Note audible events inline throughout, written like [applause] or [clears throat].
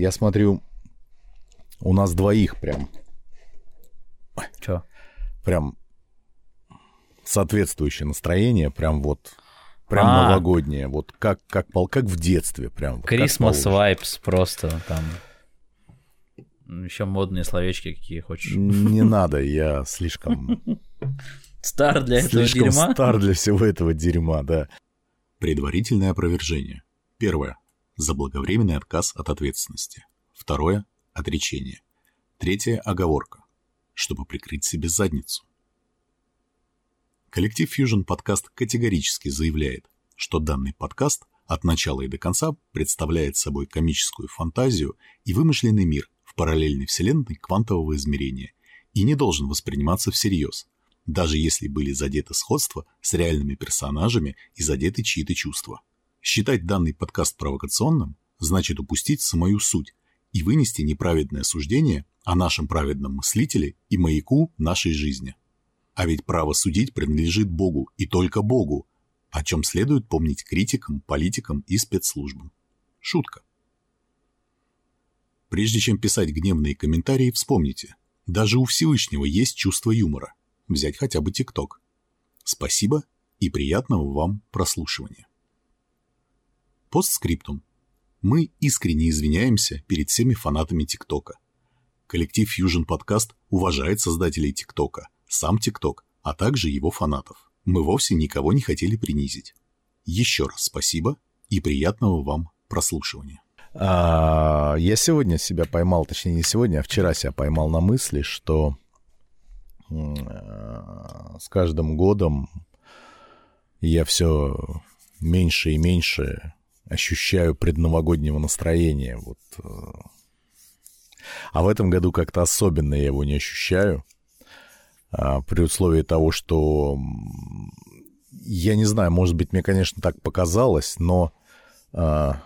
Я смотрю, у нас двоих прям, Чё? прям соответствующее настроение, прям вот, прям А. новогоднее, вот как, как, как в детстве, прям. Christmas vibes просто там. Еще модные словечки какие хочешь. Не надо, я слишком, [laughs] Стар для этого слишком дерьма. стар для всего этого дерьма, да. Предварительное опровержение. Первое. Заблаговременный отказ от ответственности. Второе. Отречение. Третье. Оговорка. Чтобы прикрыть себе задницу. Коллектив Fusion Подкаст категорически заявляет, что данный подкаст от начала и до конца представляет собой комическую фантазию и вымышленный мир в параллельной вселенной квантового измерения и не должен восприниматься всерьез, даже если были задеты сходства с реальными персонажами и задеты чьи-то чувства. Считать данный подкаст провокационным значит упустить самую суть и вынести неправедное суждение о нашем праведном мыслителе и маяку нашей жизни. А ведь право судить принадлежит Богу и только Богу, о чем следует помнить критикам, политикам и спецслужбам. Шутка. Прежде чем писать гневные комментарии, вспомните, даже у Всевышнего есть чувство юмора. Взять хотя бы ТикТок. Спасибо и приятного вам прослушивания. Постскриптум. Мы искренне извиняемся перед всеми фанатами ТикТока. Коллектив Fusion Podcast уважает создателей ТикТока, сам ТикТок, а также его фанатов. Мы вовсе никого не хотели принизить. Еще раз спасибо и приятного вам прослушивания. А, я сегодня себя поймал, точнее не сегодня, а вчера себя поймал на мысли, что а, с каждым годом я все меньше и меньше ощущаю предновогоднего настроения. Вот. э. А в этом году как-то особенно я его не ощущаю. А, При условии того, что я не знаю, может быть, мне, конечно, так показалось, но а,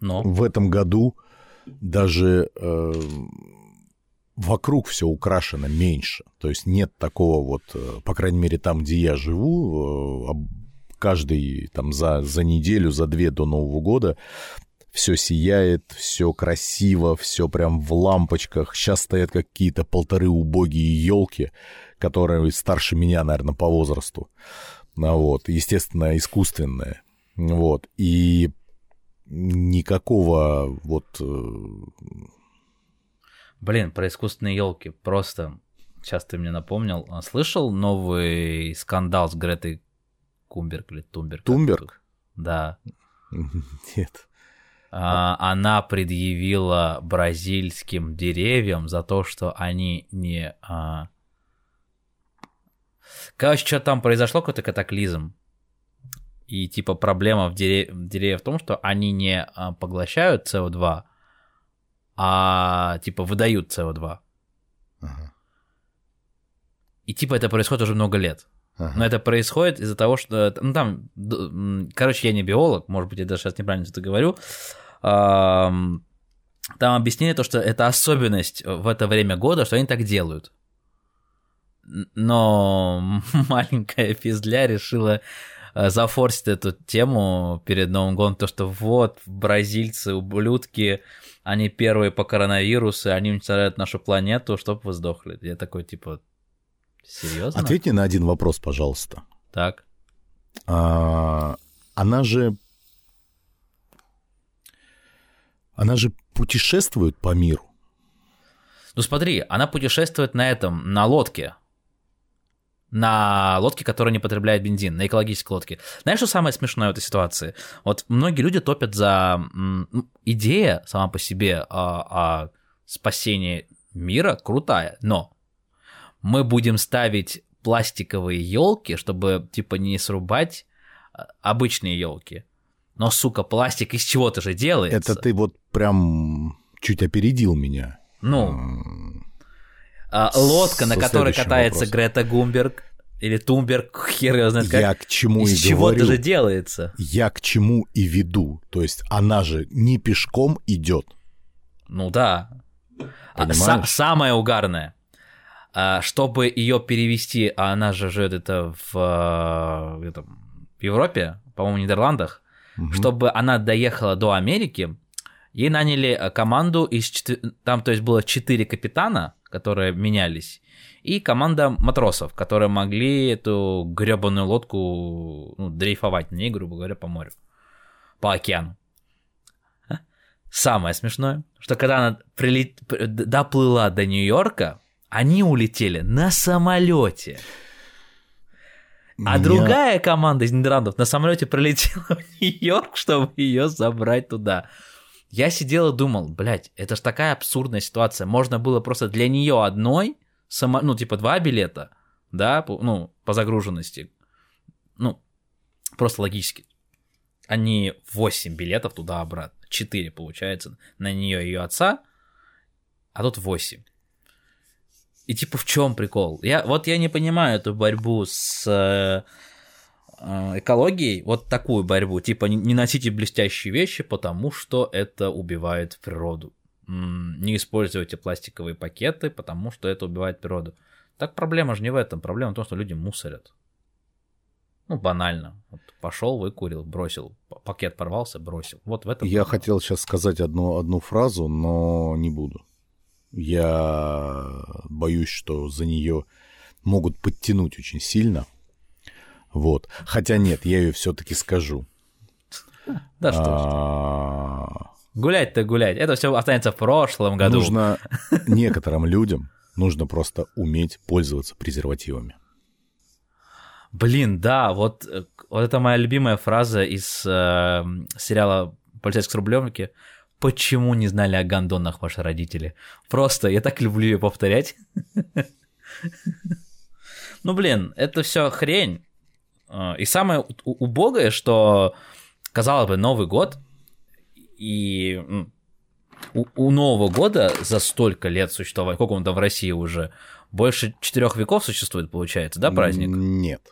Но. в этом году даже э, вокруг все украшено меньше. То есть нет такого вот, э, по крайней мере, там, где я живу, каждый там за, за неделю, за две до Нового года все сияет, все красиво, все прям в лампочках. Сейчас стоят какие-то полторы убогие елки, которые старше меня, наверное, по возрасту. Ну, вот, естественно, искусственные. Вот, и никакого вот... э, Блин, про искусственные елки. Просто сейчас ты мне напомнил. А, Слышал новый скандал с Гретой Кумберг или Тумберг? Тумберг? Да. [laughs] Нет. А, она предъявила бразильским деревьям за то, что они не... а, Короче, что там произошло, какой-то катаклизм. И типа проблема в дере- в деревьях в том, что они не а, поглощают СО2, а типа выдают СО2. Ага. И типа это происходит уже много лет. Ага. Но это происходит из-за того, что... Ну, там... Короче, я не биолог, может быть, я даже сейчас неправильно это говорю. Ам, Там объяснили то, что это особенность в это время года, что они так делают. Но [laughs] маленькая пизля решила э, зафорсить эту тему перед Новым годом, то, что вот, бразильцы, ублюдки, они первые по коронавирусу, они уничтожают нашу планету, чтобы вы сдохли. Я такой, типа, серьезно? Ответь мне на один вопрос, пожалуйста. Так. А, она же... Она же путешествует по миру. Ну смотри, она путешествует на этом, на лодке. На лодке, которая не потребляет бензин, на экологической лодке. Знаешь, что самое смешное в этой ситуации? Вот многие люди топят за... ну, Идея сама по себе о, о спасении мира крутая, но мы будем ставить пластиковые елки, чтобы типа не срубать а, обычные елки. Но, сука, пластик из чего-то же делается. Это ты вот прям чуть опередил меня. Ну, А, лодка, на которой катается вопросом. Грета Гумберг или Тумберг, хер его знает как. Я к чему Из и чего-то говорю. же делается. Я к чему и веду. То есть она же не пешком идет. Ну да. А, Понимаешь? са- самое угарное. А, чтобы ее перевести, а она же живет это в, где там, в Европе, по-моему, в Нидерландах, Мгм. чтобы она доехала до Америки, Ей наняли э, команду из... четы- Там, то есть, было четыре капитана, которые менялись, и команда матросов, которые могли эту гребаную лодку ну, дрейфовать на ней, грубо говоря, по морю, по океану. Самое смешное, что когда она прилет... доплыла до Нью-Йорка, они улетели на самолете. А Меня- другая команда из Нидерландов на самолете прилетела в Нью-Йорк, чтобы ее забрать туда. Я сидел и думал, блядь, это ж такая абсурдная ситуация. Можно было просто для нее одной, само... ну, типа два билета, да, по- ну, по загруженности. Ну, просто логически. Они 8 билетов туда-обратно. 4, получается, на нее и ее отца, а тут 8. И типа в чем прикол? Я, вот я не понимаю эту борьбу с э, э, экологией, вот такую борьбу, типа не, носите блестящие вещи, потому что это убивает природу. Не используйте пластиковые пакеты, потому что это убивает природу. Так проблема же не в этом, проблема в том, что люди мусорят. Ну, банально. Вот пошел, выкурил, бросил. Пакет порвался, бросил. Вот в этом. Я хотел сейчас сказать одну, одну фразу, но не буду. Я боюсь, что за нее могут подтянуть очень сильно. Вот. Хотя нет, я ее все-таки скажу. Да что ж. Гулять-то гулять. Это все останется в прошлом году. Нужно некоторым людям нужно просто уметь пользоваться презервативами. Блин, да, вот, э, вот это моя любимая фраза из э, сериала «Полицейский с Рублевки». Почему не знали о гондонах ваши родители? Просто я так люблю ее повторять. Ну, блин, это все хрень. Э, И самое убогое, что, казалось бы, Новый год, и у, у Нового года за столько лет существования, сколько он там в России уже, больше четырех веков существует, получается, да, праздник? Нет.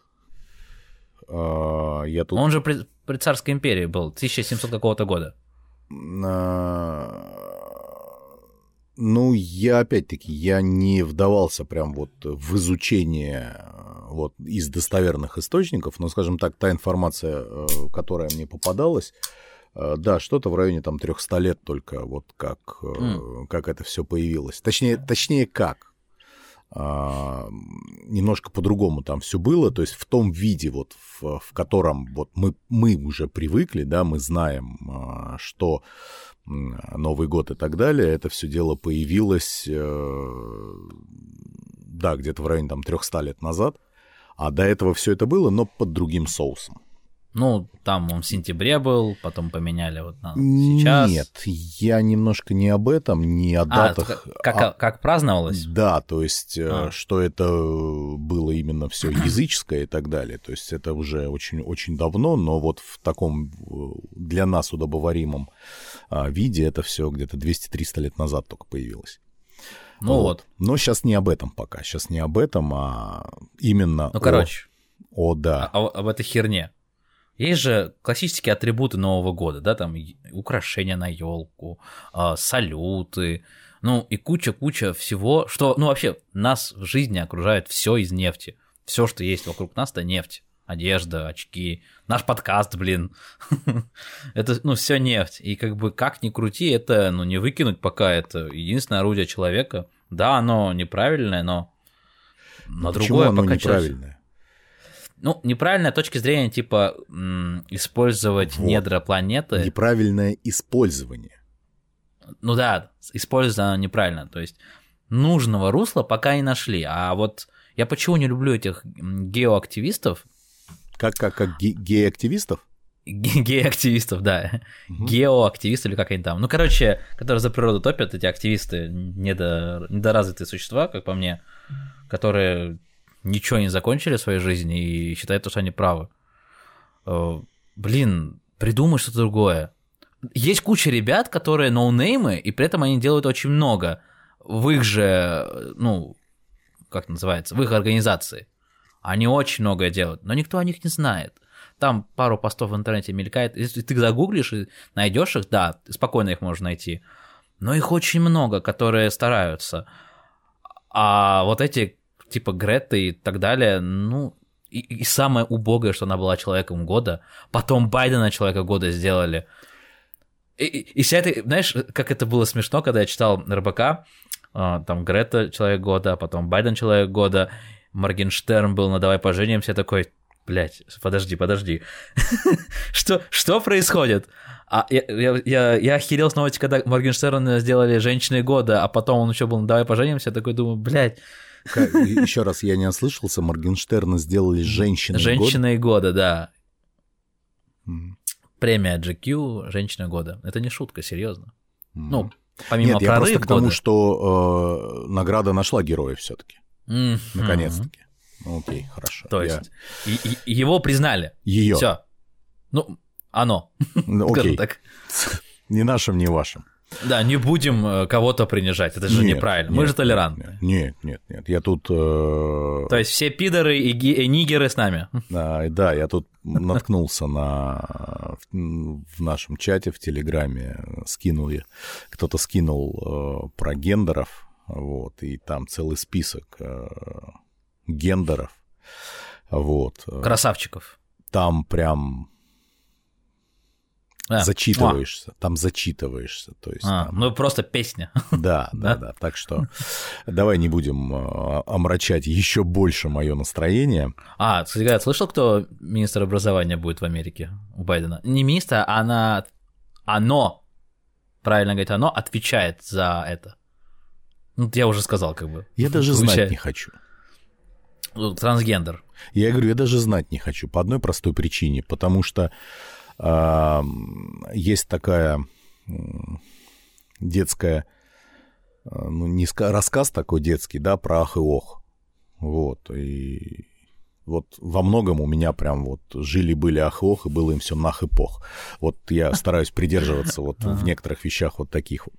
А, Я тут... Он же при, при царской империи был, 1700 какого-то года. Ну, я опять-таки, я не вдавался прям вот в изучение э, вот из достоверных источников, но, скажем так, та информация, э, которая мне попадалась, э, да, что-то в районе там 300 лет только вот как, э, как это все появилось. Точнее, точнее как. А, немножко по-другому там все было, то есть в том виде, вот, в, в котором вот мы, мы уже привыкли, да, мы знаем, а, что Новый год и так далее, это все дело появилось, э, да, где-то в районе там 300 лет назад, а до этого все это было, но под другим соусом. Ну, там он в сентябре был, потом поменяли вот на сейчас. Нет, я немножко не об этом, не о А, датах. как, а- как праздновалось? Да, то есть, э, А. что это было именно все [clears throat] языческое и так далее. То есть это уже очень-очень давно, но вот в таком э, для нас удобоваримом а, виде это все где-то 200-300 лет назад только появилось. Ну вот. Но сейчас не об этом пока. Сейчас не об этом, а именно Ну, о- короче, о, да. а- об этой херне. Есть же классические атрибуты Нового года, да, там украшения на елку, салюты, ну и куча-куча всего, что, ну вообще, нас в жизни окружает все из нефти. Все, что есть вокруг нас, это нефть. Одежда, очки, наш подкаст, блин. [laughs] это, ну, все нефть. И как бы как ни крути, это, ну, не выкинуть пока, это единственное орудие человека. Да, оно неправильное, но на Почему другое оно пока неправильное? Ну, неправильная точки зрения, типа, м, использовать Вот. недра планеты. Неправильное использование. Ну да, использовать оно неправильно. То есть нужного русла пока не нашли. А вот я почему не люблю этих геоактивистов, Как, как, как ге- гей-активистов? ге- геоактивистов, да, Мгм. геоактивисты или как они там. Ну, короче, которые за природу топят, эти активисты, недо... недоразвитые существа, как по мне, которые ничего не закончили в своей жизни и считают, что они правы. Э, Блин, придумай что-то другое. Есть куча ребят, которые ноунеймы, и при этом они делают очень много в их же, ну, как называется, в их организации. Они очень многое делают, но никто о них не знает. Там пару постов в интернете мелькает. Если ты загуглишь и найдешь их, да, спокойно их можешь найти. Но их очень много, которые стараются. А вот эти, типа Греты и так далее, ну, и, и самое убогое, что она была человеком года. Потом Байдена человека года сделали. И, и, и вся эта, знаешь, как это было смешно, когда я читал РБК, а, там Грета Человек года, а потом Байден Человек года, Моргенштерн был на «Давай поженимся», такой, блядь, подожди, подожди, [laughs] что, что происходит? А я, я, я, я охерел с новости, когда Моргенштерн сделали «Женщиной года», а потом он еще был на «Давай поженимся», такой думаю, блядь, еще раз, я не ослышался, Моргенштерна сделали женщиной Женщиной года, да. Премия GQ «Женщина года». Это не шутка, серьезно. Ну, помимо Нет, я просто к тому, что э, награда нашла героя все таки Наконец-таки. Ну, окей, хорошо. То есть его признали. Ее. Все. Ну, оно. Ну, [laughs] окей. Ни нашим, ни вашим. Да, не будем э, кого-то принижать, это же нет, неправильно. Нет, Мы же толерантны. Нет, нет, нет. Я тут. Э... То есть все пидоры и, ги... и нигеры с нами. Да, да, я тут наткнулся на в нашем чате в Телеграме скинул я, кто-то скинул э, про гендеров, вот, и там целый список э, гендеров, вот. Красавчиков. Там прям а. Зачитываешься, а. там зачитываешься. То есть, а, там... Ну, просто песня. Да, [laughs] да, да. Так что давай не будем а, омрачать еще больше мое настроение. А, кстати говоря, слышал, кто министр образования будет в Америке у Байдена? Не министр, а она... оно, правильно говорить, оно отвечает за это. Ну, я уже сказал, как бы. Я даже знать не хочу. Трансгендер. Я говорю, я даже знать не хочу по одной простой причине, потому что есть такая детская, а, ну, не рассказ такой детский, да, про ах и ох. Вот, и вот во многом у меня прям вот жили-были ах и ох, и было им все нах и пох. Вот я [laughs] стараюсь придерживаться вот в некоторых вещах вот таких вот.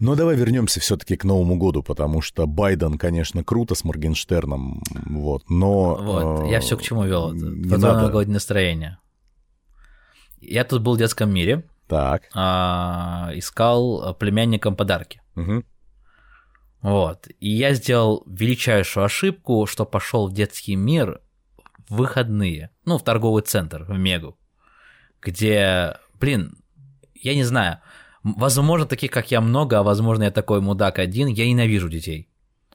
Но давай вернемся все-таки к Новому году, потому что Байден, конечно, круто с Моргенштерном, вот, но... Вот, я все к чему вел. Это новогоднее настроение. Я тут был в детском мире. Так. А, искал племянникам подарки. Угу. Вот. И я сделал величайшую ошибку, что пошел в детский мир в выходные. Ну, в торговый центр, в Мегу. Где, блин, я не знаю, возможно, таких, как я, много, а возможно, я такой мудак один, я ненавижу детей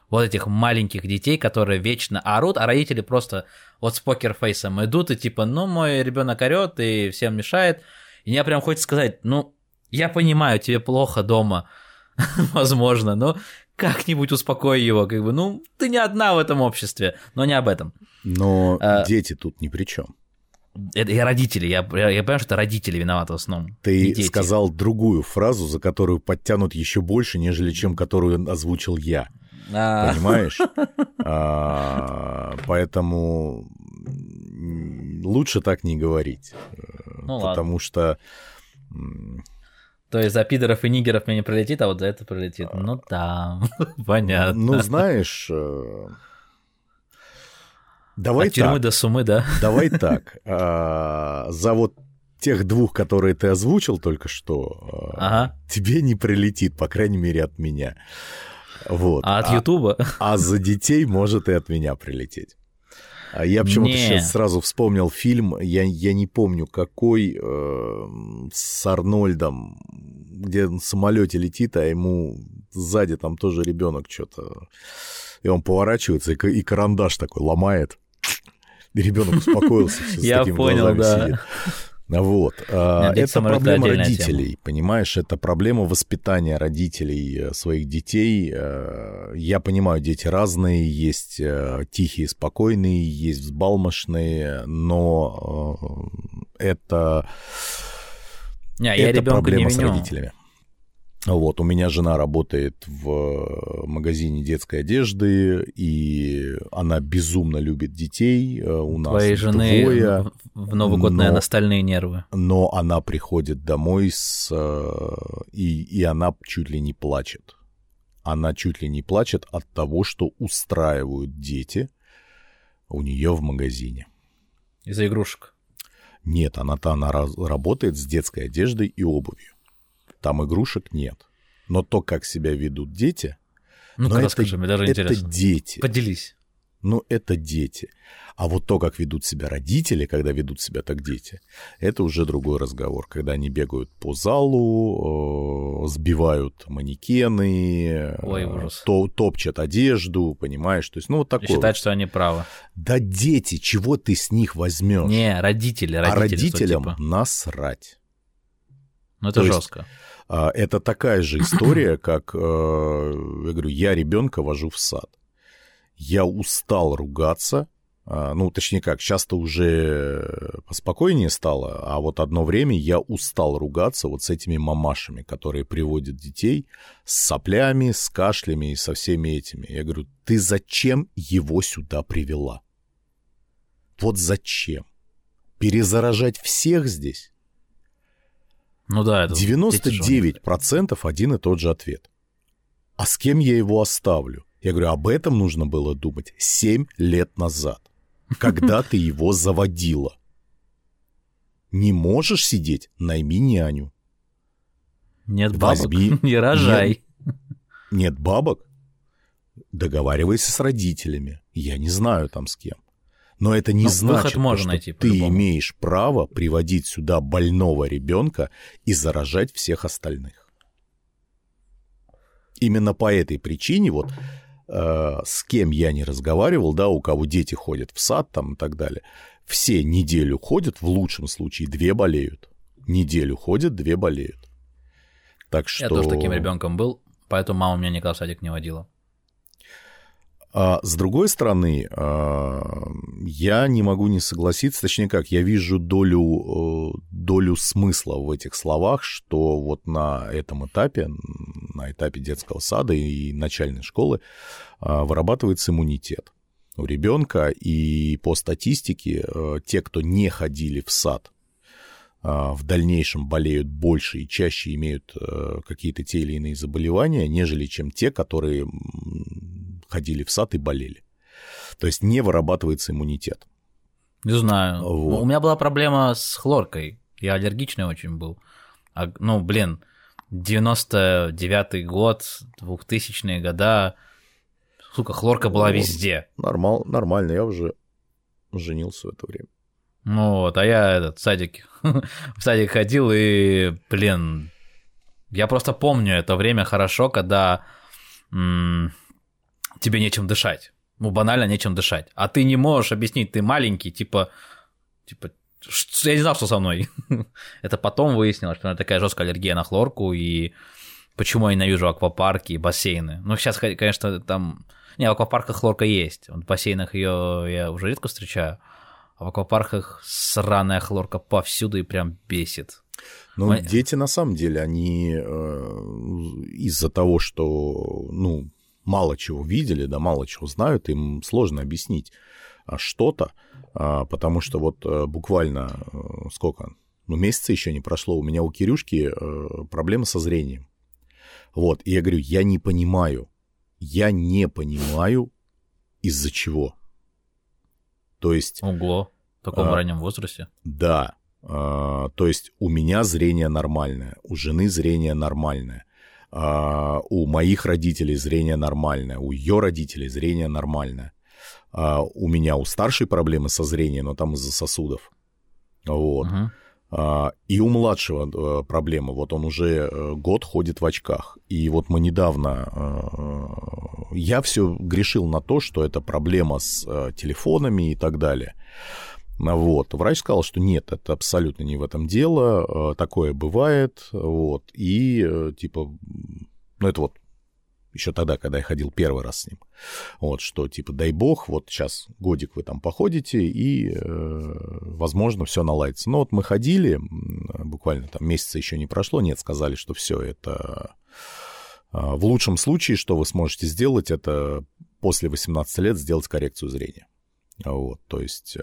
вот этих маленьких детей, которые вечно орут, а родители просто вот с покерфейсом идут и типа, ну, мой ребенок орет и всем мешает. И мне прям хочется сказать, ну, я понимаю, тебе плохо дома, [laughs] возможно, но как-нибудь успокой его, как бы, ну, ты не одна в этом обществе, но не об этом. Но а, дети тут ни при чем. Это и родители, я, я, я понимаю, что это родители виноваты в основном. Ты сказал другую фразу, за которую подтянут еще больше, нежели чем которую озвучил я. А. Понимаешь? [laughs] А, поэтому лучше так не говорить. Ну, потому ладно. что... То есть за пидоров и нигеров мне не прилетит, а вот за это прилетит. Ну да, [laughs] понятно. Ну знаешь, э, давай От тюрьмы до сумы, да? Давай [laughs] так. А, за вот тех двух, которые ты озвучил только что, ага. тебе не прилетит, по крайней мере, от меня. Вот. А от Ютуба? А, а за детей может и от меня прилететь. А я почему-то сейчас сразу вспомнил фильм, я, я не помню какой, э, с Арнольдом, где на самолете летит, а ему сзади там тоже ребенок что-то. И он поворачивается, и, и карандаш такой ломает. И ребенок успокоился, все с Я такими понял, глазами да. сидит. Вот. А, Нет, это проблема родителей, тема. понимаешь? Это проблема воспитания родителей э, своих детей. Э, я понимаю, дети разные, есть э, тихие, спокойные, есть взбалмошные, но это, не, это проблема с родителями. Вот, у меня жена работает в магазине детской одежды, и она безумно любит детей. Э, у нас Твоей жены двое, в Новый год, но, наверное, стальные нервы. Но она приходит домой с... Э, и, и она чуть ли не плачет. Она чуть ли не плачет от того, что устраивают дети у нее в магазине. Из-за игрушек? Нет, она-то она работает с детской одеждой и обувью. Там игрушек нет. Но то, как себя ведут дети... Ну-ка, расскажи, это, мне даже это интересно. дети. Поделись. Ну, это дети. А вот то, как ведут себя родители, когда ведут себя так дети, это уже другой разговор. Когда они бегают по залу, э, сбивают манекены, Ой, ужас. то, топчат одежду, понимаешь? То есть, ну, вот такое. считать, что они правы. Да дети, чего ты с них возьмешь? Не, родители, а родители. что родителям типа. насрать. Ну, это то есть- жестко. А, Это такая же история, [clears throat] как, э, я говорю, я ребенка вожу в сад. Я устал ругаться, а, ну, точнее как, сейчас-то уже поспокойнее стало, а вот одно время я устал ругаться вот с этими мамашами, которые приводят детей с соплями, с кашлями и со всеми этими. Я говорю, ты зачем его сюда привела? Вот зачем? Перезаражать всех здесь? Ну да, это... дети же у них. 99% один и тот же ответ. А с кем я его оставлю? Я говорю, об этом нужно было думать 7 лет назад, [laughs] когда ты его заводила. Не можешь сидеть, найми няню. Нет бабок, Возьми. [laughs] не рожай. Нет бабок? Договаривайся с родителями. Я не знаю там с кем. Но это не Ну, значит, можно что найти ты имеешь право приводить сюда больного ребенка и заражать всех остальных. Именно по этой причине вот э, с кем я не разговаривал, да, у кого дети ходят в сад там и так далее, все неделю ходят, в лучшем случае две болеют. Неделю ходят, две болеют. Так что... Я тоже таким ребенком был, поэтому мама меня никогда в садик не водила. А с другой стороны, а, я не могу не согласиться, точнее как, я вижу долю, э, долю смысла в этих словах, что вот на этом этапе, на этапе детского сада и начальной школы а, вырабатывается иммунитет у ребенка, и по статистике э, те, кто не ходили в сад, а, в дальнейшем болеют больше и чаще имеют э, какие-то те или иные заболевания, нежели чем те, которые ходили в сад и болели. То есть не вырабатывается иммунитет. Не знаю. Вот. У меня была проблема с хлоркой. Я аллергичный очень был. А, ну, блин, 99-й год, 2000-е года, сука, хлорка была Вот. везде. Нормал, нормально, я уже женился в это время. Ну вот, а я этот, в садик, [laughs] в садик ходил, и, блин, я просто помню это время хорошо, когда м, тебе нечем дышать. Ну, банально нечем дышать. А ты не можешь объяснить, ты маленький, типа, типа, «Ш- я не знал, что со мной. [laughs] это потом выяснилось, что у меня такая жесткая аллергия на хлорку, и почему я ненавижу аквапарки и бассейны. Ну, сейчас, конечно, там... Не, в аквапарках хлорка есть. В бассейнах ее я уже редко встречаю. А в аквапарках сраная хлорка повсюду и прям бесит. Ну, Ой. дети на самом деле, они э, из-за того, что, ну, мало чего видели, да, мало чего знают, им сложно объяснить а, что-то, а, потому что вот э, буквально э, сколько, ну, месяца еще не прошло, у меня у Кирюшки э, проблемы со зрением. Вот, и я говорю, я не понимаю, я не понимаю, из-за чего. То есть, Ого, в таком А. раннем возрасте. да, а, то есть у меня зрение нормальное, у жены зрение нормальное, а, у моих родителей зрение нормальное, у ее родителей зрение нормальное. А, у меня у старшей проблемы со зрением, но там из-за сосудов. Вот. Мгм. А, И у младшего э, проблема. Вот он уже э, год ходит в очках. И вот мы недавно... э, Я все грешил на то, что это проблема с телефонами и так далее. Вот. Врач сказал, что нет, это абсолютно не в этом дело. э, Такое бывает. Вот. И э, типа... Ну, это вот еще тогда, когда я ходил первый раз с ним. Вот, что типа, дай бог, вот сейчас годик вы там походите, и, э, возможно, все наладится. Но вот мы ходили, буквально там месяца еще не прошло, нет, сказали, что все это... а, В лучшем случае, что вы сможете сделать, это после 18 лет сделать коррекцию зрения. Вот, то есть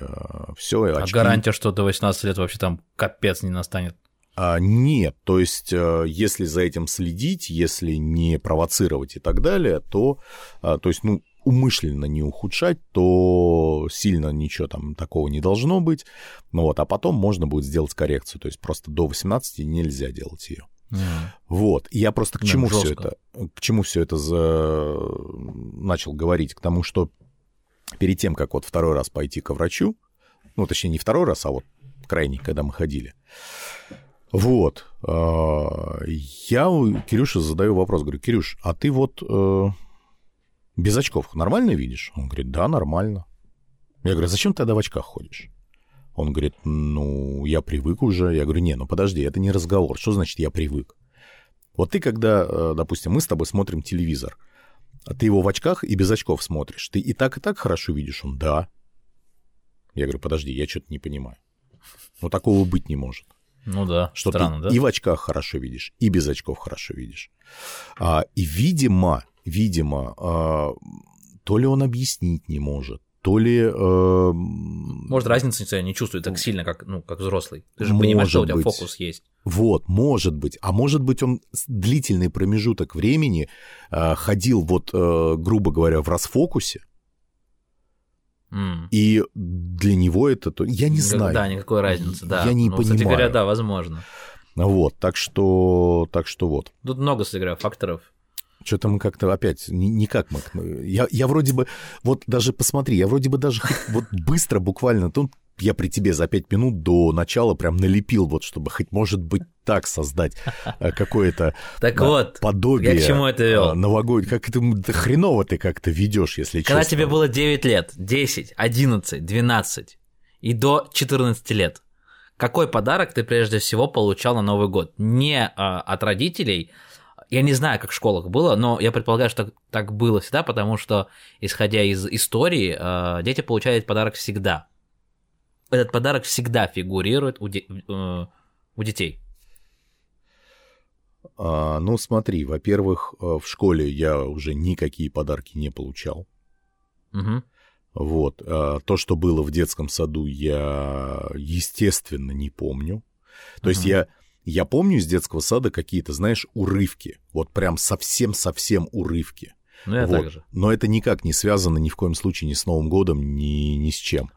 все, А гарантия, что до 18 лет вообще там капец не настанет. А, нет, то есть, э, если за этим следить, если не провоцировать и так далее, то, а, то есть, ну, умышленно не ухудшать, то сильно ничего там такого не должно быть. Ну вот, а потом можно будет сделать коррекцию. То есть просто до 18 нельзя делать ее. Мгм. Вот. И я просто к Прям чему все это, к чему все это за... начал говорить? К тому, что перед тем, как вот второй раз пойти к врачу, ну, точнее, не второй раз, а вот крайний, когда мы ходили, вот, а, я у Кирюши задаю вопрос, говорю, Кирюш, а ты вот э, без очков нормально видишь? Он говорит, да, нормально. Я говорю, «А зачем ты тогда в очках ходишь? Он говорит, ну, я привык уже. Я говорю, не, ну подожди, это не разговор. Что значит я привык? Вот ты, когда, э, допустим, мы с тобой смотрим телевизор, а ты его в очках и без очков смотришь, ты и так, и так хорошо видишь? Он, да. Я говорю, подожди, я что-то не понимаю. Ну, такого быть не может. Ну да, что странно, ты да? и в очках хорошо видишь, и без очков хорошо видишь. А, и, видимо, видимо, а, то ли он объяснить не может, то ли... Э, Может, разницы тебя не чувствует так сильно, как, ну, как взрослый. Ты же понимаешь, что у тебя быть. фокус есть. Вот, может быть. А может быть, он длительный промежуток времени э, ходил, вот, э, грубо говоря, в расфокусе, М. и для него это... то- Я не знаю. Да, никакой разницы, да. Я не ну, Кстати говоря, понимаю. да, возможно. Вот, так что, так что вот. Тут много, говоря, факторов. Что-то мы как-то опять ни- никак мы. Я, я вроде бы, вот даже посмотри, я вроде бы даже вот быстро, буквально, тут я при тебе за пять минут до начала прям налепил, вот чтобы хоть, может быть, так создать э, какое-то Так да, вот, подобие я к чему это вел? э, новогоднее. Как это да хреново ты как-то ведешь, если Когда честно. тебе было 9 лет, 10, 11, 12 и до 14 лет, какой подарок ты прежде всего получал на Новый год? Не а, от родителей, я не знаю, как в школах было, но я предполагаю, что так, так было всегда, потому что, исходя из истории, а, дети получают подарок всегда. Этот подарок всегда фигурирует у, де- э, у детей. А, ну, смотри, во-первых, э, в школе я уже никакие подарки не получал. Мгм. Вот. а, То, что было в детском саду, я, естественно, не помню. То есть Мгм. я, я помню из детского сада какие-то, знаешь, урывки. Вот прям совсем-совсем урывки. Ну, я Вот. так же. Но это никак не связано ни в коем случае ни с Новым годом, ни, ни с чем.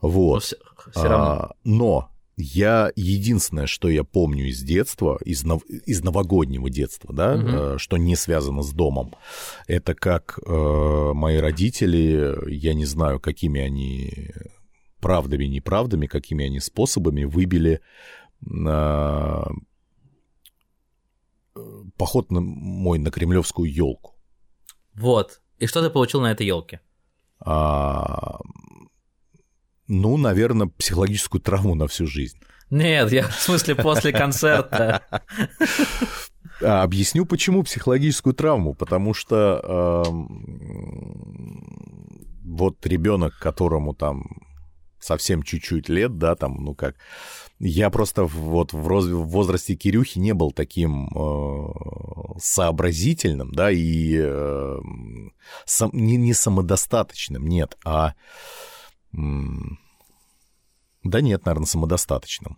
Вот. все, равно. А, но я единственное, что я помню из детства, из, нов- из новогоднего детства, да, Мгм. э, что не связано с домом, это как э, мои родители, я не знаю, какими они правдами, неправдами, какими они способами выбили э, поход на мой на кремлевскую елку. Вот. И что ты получил на этой елке? А, ну, наверное, психологическую травму на всю жизнь. Нет, я в смысле после концерта. А, Объясню, почему психологическую травму. Потому что эм, вот ребенок, которому там совсем чуть-чуть лет, да, там, ну как, я просто вот в, роз- в возрасте Кирюхи не был таким э, сообразительным, да, и э, сам- не, не самодостаточным, нет, а... да нет, наверное, самодостаточным.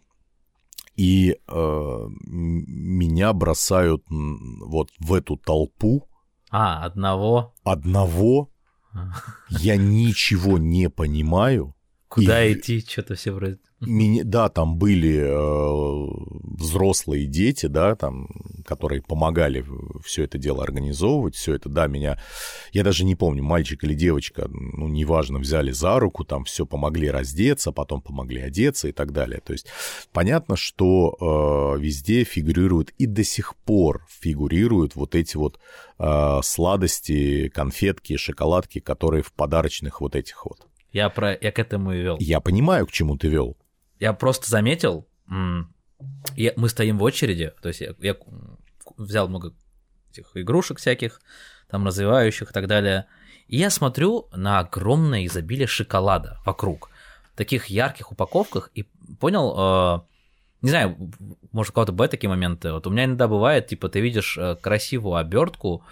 И э, меня бросают вот в эту толпу А, одного. одного, я ничего не понимаю. Куда И- идти? Что-то все вроде. Меня- да, там были э, взрослые дети, да, там, которые помогали все это дело организовывать, все это, да, меня, я даже не помню, мальчик или девочка, ну, неважно, взяли за руку, там все помогли раздеться, потом помогли одеться и так далее. То есть понятно, что э, везде фигурируют и до сих пор фигурируют вот эти вот э, сладости, конфетки, шоколадки, которые в подарочных вот этих вот. Я, про... я к этому и вел. Я понимаю, к чему ты вел. Я просто заметил, я- мы стоим в очереди, то есть я, я взял много этих игрушек всяких, там развивающих и так далее, и я смотрю на огромное изобилие шоколада вокруг, в таких ярких упаковках, и понял, э, не знаю, может у кого-то бывают такие моменты, вот у меня иногда бывает, типа, ты видишь э, красивую обертку,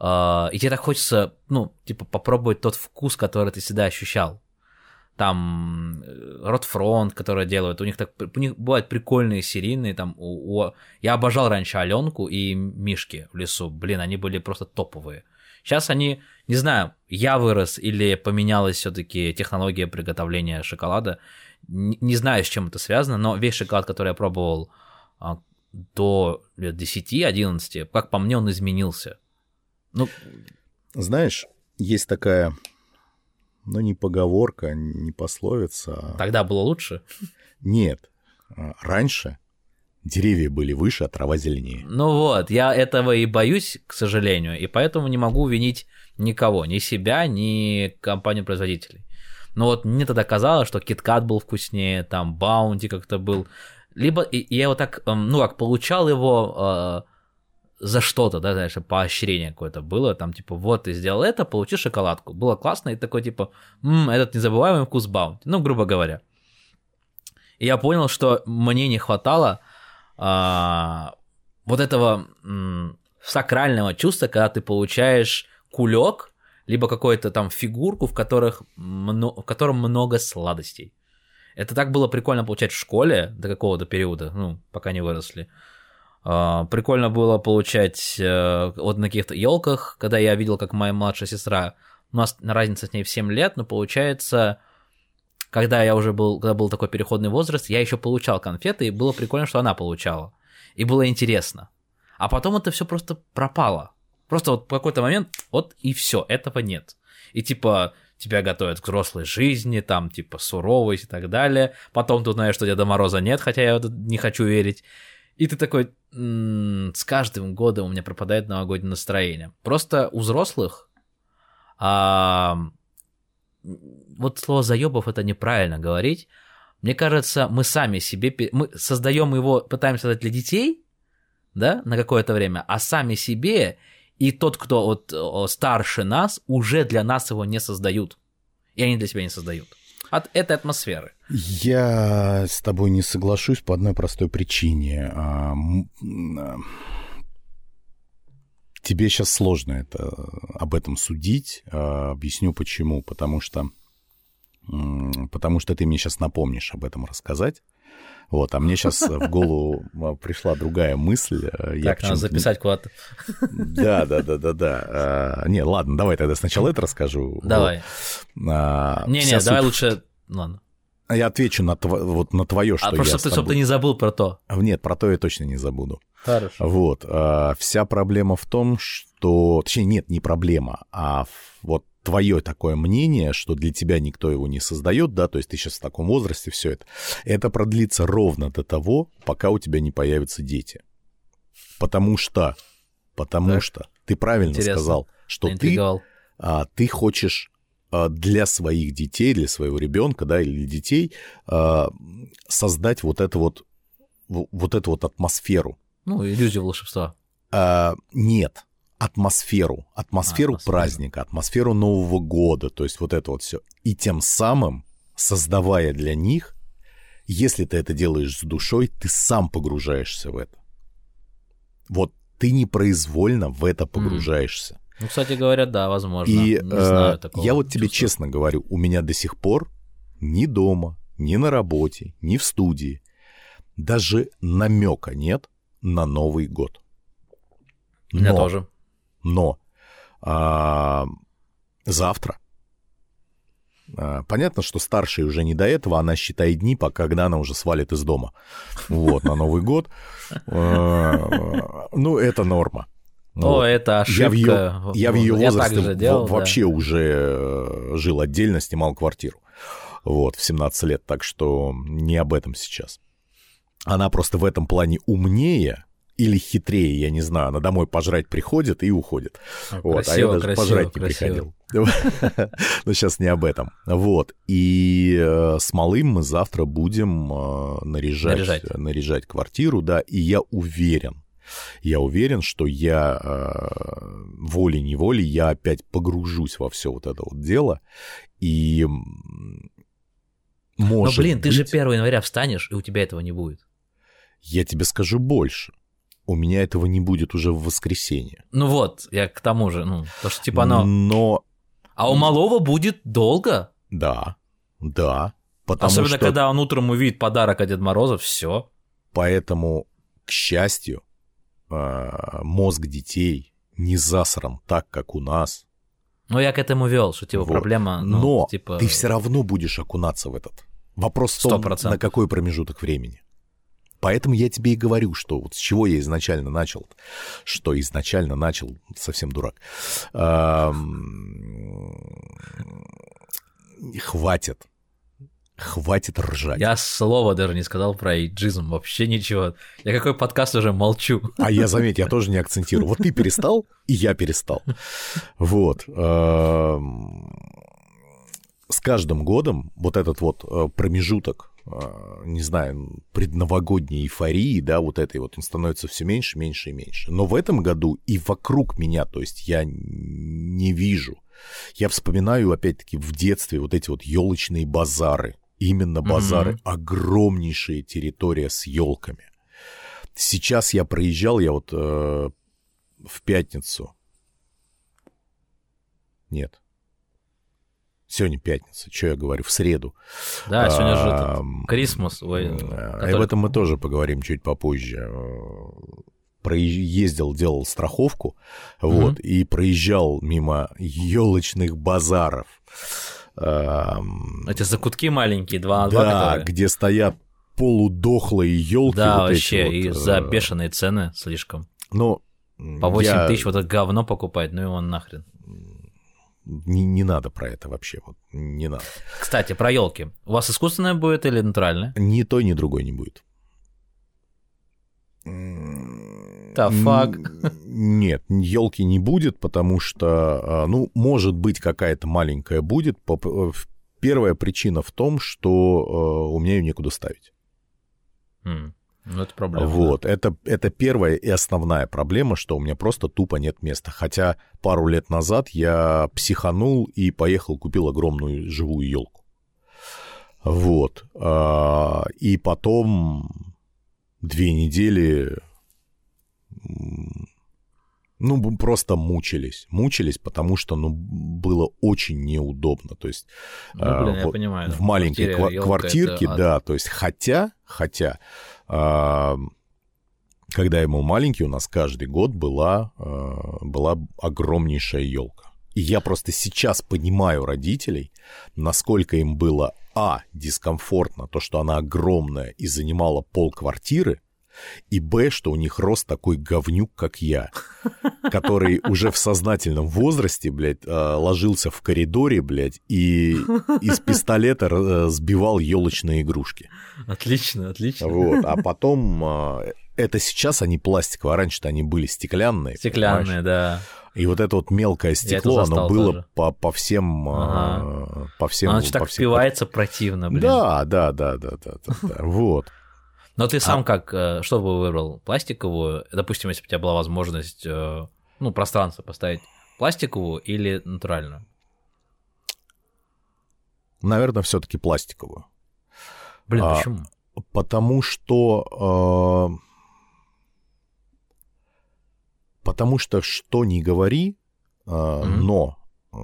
э, и тебе так хочется, ну, типа, попробовать тот вкус, который ты всегда ощущал там Ротфронт, которые делают, у них так, у них бывают прикольные серийные, там, у, у- я обожал раньше Аленку и Мишки в лесу, блин, они были просто топовые. Сейчас они, не знаю, я вырос или поменялась все-таки технология приготовления шоколада, не, не знаю, с чем это связано, но весь шоколад, который я пробовал а, до лет 10-11, как по мне, он изменился. Ну, Знаешь, есть такая ну, не поговорка, не пословица. а- Тогда было лучше. Нет. А, Раньше деревья были выше, а трава зеленее. Ну вот, я этого и боюсь, к сожалению, и поэтому не могу винить никого, ни себя, ни компанию-производителей. Но вот мне тогда казалось, что KitKat был вкуснее, там Bounty как-то был. Либо я вот так, эм, ну как, получал его э, за что-то, да, знаешь, поощрение какое-то было, там типа, вот ты сделал это, получи шоколадку. Было классно, и такой типа, «М, этот незабываемый вкус Bounty, ну, грубо говоря. И я понял, что мне не хватало а, вот этого м, сакрального чувства, когда ты получаешь кулек, либо какую-то там фигурку, в, которых мно- в котором много сладостей. Это так было прикольно получать в школе до какого-то периода, ну, пока не выросли. Прикольно было получать э, вот на каких-то елках, когда я видел, как моя младшая сестра, у нас разница с ней в 7 лет, но получается, когда я уже был, когда был такой переходный возраст, я еще получал конфеты, и было прикольно, что она получала. И было интересно. А потом это все просто пропало. Просто вот в какой-то момент, вот и все, этого нет. И типа тебя готовят к взрослой жизни, там типа суровость и так далее. Потом ты узнаешь, что Деда Мороза нет, хотя я в это не хочу верить. И ты такой, «М, с каждым годом у меня пропадает новогоднее настроение. Просто у взрослых а, вот слово заебов это неправильно говорить. Мне кажется, мы сами себе, мы создаем его, пытаемся создать для детей, да, на какое-то время, а сами себе и тот, кто вот старше нас, уже для нас его не создают. И они для себя не создают. От этой атмосферы. Я с тобой не соглашусь по одной простой причине. А, а, Тебе сейчас сложно это, об этом судить. А, Объясню почему. Потому что, потому что ты мне сейчас напомнишь об этом рассказать. Вот, а мне сейчас в голову а, пришла другая мысль. А, я так, надо записать куда-то. Да, да, да, да, да. А, Не, ладно, давай тогда сначала это расскажу. Давай. А, Не-не, вся давай лучше... Ладно. А Я отвечу на, тво- вот, на твое, что а я просто ты, чтобы тобой- ты не забыл про то. А, Нет, про то я точно не забуду. Хорошо. Вот. а, Вся проблема в том, что... Точнее, нет, не проблема, а вот твое такое мнение, что для тебя никто его не создает, да, то есть ты сейчас в таком возрасте, все это, это продлится ровно до того, пока у тебя не появятся дети. Потому что, потому Так. что ты правильно Интересно. сказал, что ты а, ты хочешь а, для своих детей, для своего ребенка, да, или детей а, создать вот это вот вот эту вот атмосферу. Ну, иллюзию волшебства. А, нет, атмосферу, атмосферу атмосферу. праздника, атмосферу Нового года, то есть вот это вот все. И тем самым, создавая для них, если ты это делаешь с душой, ты сам погружаешься в это. Вот ты непроизвольно в это погружаешься. Ну, кстати говоря, да, возможно. И не э, знаю такого. я вот тебе чувства. честно говорю, у меня до сих пор ни дома, ни на работе, ни в студии даже намека нет на Новый год. У меня Но- тоже. Но а, завтра. а, понятно, что старшей уже не до этого, она считает дни, пока когда она уже свалит из дома. Вот, на Новый год. А, Ну, это норма. О, Вот. это ошибка. Я в ее, я в ее Я возрасте так же делал, в- да. вообще уже э, жил отдельно, снимал квартиру. Вот, в 17 лет, так что не об этом сейчас. Она просто в этом плане умнее или хитрее, я не знаю. Она домой пожрать приходит и уходит. Ну, Вот, красиво, а я даже красиво, пожрать не красиво. приходил. [laughs] Но сейчас не об этом. Вот. И э, с малым мы завтра будем э, наряжать, Наряжать. наряжать квартиру, да, и я уверен, я уверен, что я э, волей-неволей я опять погружусь во все вот это вот дело. И м, Но, может блин, ты же быть, 1 января встанешь, и у тебя этого не будет. я тебе скажу больше. У меня этого не будет уже в воскресенье. Ну вот, я к тому же, ну, то, что типа оно... Но А у малого будет долго. да, да. Потому Особенно, что когда он утром увидит подарок от Деда Мороза, все. Поэтому, к счастью, э, мозг детей не засран так, как у нас. Ну, я к этому вел, что типа Вот. проблема, ну, Но типа... ты все равно будешь окунаться в этот. Вопрос в том, 100%. на какой промежуток времени. Поэтому я тебе и говорю, что вот с чего я изначально начал, что изначально начал, совсем дурак. Хватит. Хватит ржать. Я слова даже не сказал про эйджизм, вообще ничего. Я какой подкаст уже молчу. А я, заметь, я тоже не акцентирую. Вот ты перестал, и я перестал. Вот. С каждым годом вот этот вот э, промежуток, не знаю, предновогодней эйфории, да, вот этой вот, он становится все меньше, меньше и меньше. Но в этом году и вокруг меня, то есть я не вижу. Я вспоминаю, опять-таки, в детстве вот эти вот елочные базары, Именно базары, mm-hmm. огромнейшая территория с елками. Сейчас я проезжал, я вот э, в пятницу. Нет. Сегодня пятница, что я говорю, в среду. Да, сегодня же этот Крисмас. Ой, который... И об этом мы тоже поговорим чуть попозже. Проездил, делал страховку, mm-hmm. вот, и проезжал мимо елочных базаров. Эти закутки маленькие, два да, два. Да, где стоят полудохлые елки. Да, вот вообще, вот, и за э, бешеные цены слишком. Ну, по 8 я... тысяч вот это говно покупать, ну и он нахрен. Не, не надо про это вообще, вот не надо. Кстати, про елки. У вас искусственная будет или натуральная? Ни той, ни другой не будет. The fuck? Нет, елки не будет, потому что, а, ну, может быть, какая-то маленькая будет. Э, первая причина в том, что э, у меня ее некуда ставить. Mm. Ну, это проблема. Вот, да. это, это первая и основная проблема, что у меня просто тупо нет места. Хотя пару лет назад я психанул и поехал, купил огромную живую елку. Вот. А, и потом две недели ну, просто мучились. Мучились, потому что, ну, было очень неудобно. То есть ну, блин, э, вот понимаю, в маленькой квартире, квартирке, да, то есть хотя, хотя, когда я был маленький, у нас каждый год была, э, была огромнейшая елка. И я просто сейчас понимаю родителей, насколько им было, а, дискомфортно, то, что она огромная и занимала пол квартиры, и б, что у них рост такой говнюк, как я, [laughs] который уже в сознательном возрасте, блядь, э, ложился в коридоре, блядь, и из [laughs] пистолета э, сбивал елочные игрушки. Отлично, отлично. Вот, а [laughs] потом э, это сейчас они пластиковые, а раньше-то они были стеклянные. Стеклянные, понимаешь? да. И вот это вот мелкое стекло, оно было по, по всем, ага. по всем, оно по так всем. впивается противно, блин. Да, да, да, да, да, да, да. вот. Но ты сам а... как, э, что бы выбрал? Пластиковую? Допустим, если бы у тебя была возможность, э, ну, пространство поставить пластиковую или натуральную? Наверное, все-таки пластиковую. Блин, а, почему? Потому что... Э, потому что что не говори, э, mm-hmm. но... Э,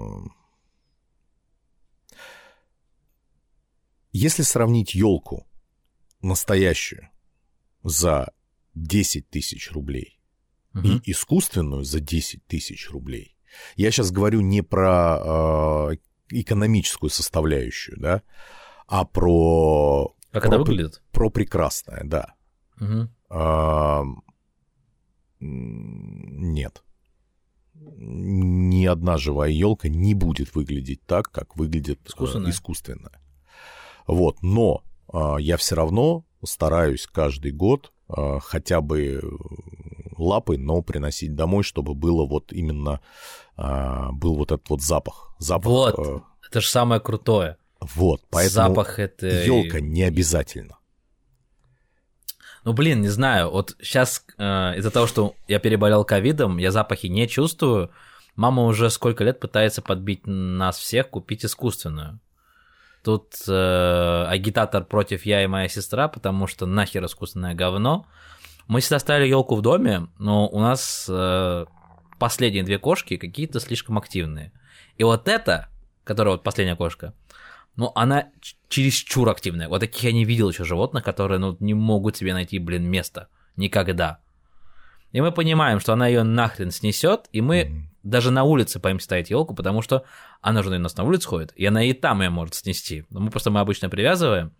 если сравнить елку настоящую за 10 тысяч рублей угу. и искусственную за 10 тысяч рублей. Я сейчас говорю не про э, экономическую составляющую, да, а про... Как про, это выглядит? Про прекрасное, да. Угу. А, нет. Ни одна живая елка не будет выглядеть так, как выглядит э, искусственная. искусственная. Вот, но а, я все равно стараюсь каждый год а, хотя бы лапы, но приносить домой, чтобы было вот именно а, был вот этот вот запах. запах вот, э, это же самое крутое. Вот, поэтому запах это елка не обязательно. Ну, блин, не знаю, вот сейчас э, из-за того, что я переболел ковидом, я запахи не чувствую. Мама уже сколько лет пытается подбить нас всех купить искусственную. Тут э, агитатор против я и моя сестра, потому что нахер искусственное говно. Мы всегда ставили елку в доме, но у нас э, последние две кошки какие-то слишком активные. И вот эта, которая вот последняя кошка, ну, она чересчур активная. Вот таких я не видел еще животных, которые, ну, не могут себе найти, блин, место. Никогда. И мы понимаем, что она ее нахрен снесет, и мы mm-hmm даже на улице боимся ставить елку, потому что она же у нас на улице ходит, и она и там ее может снести. Мы просто мы обычно привязываем.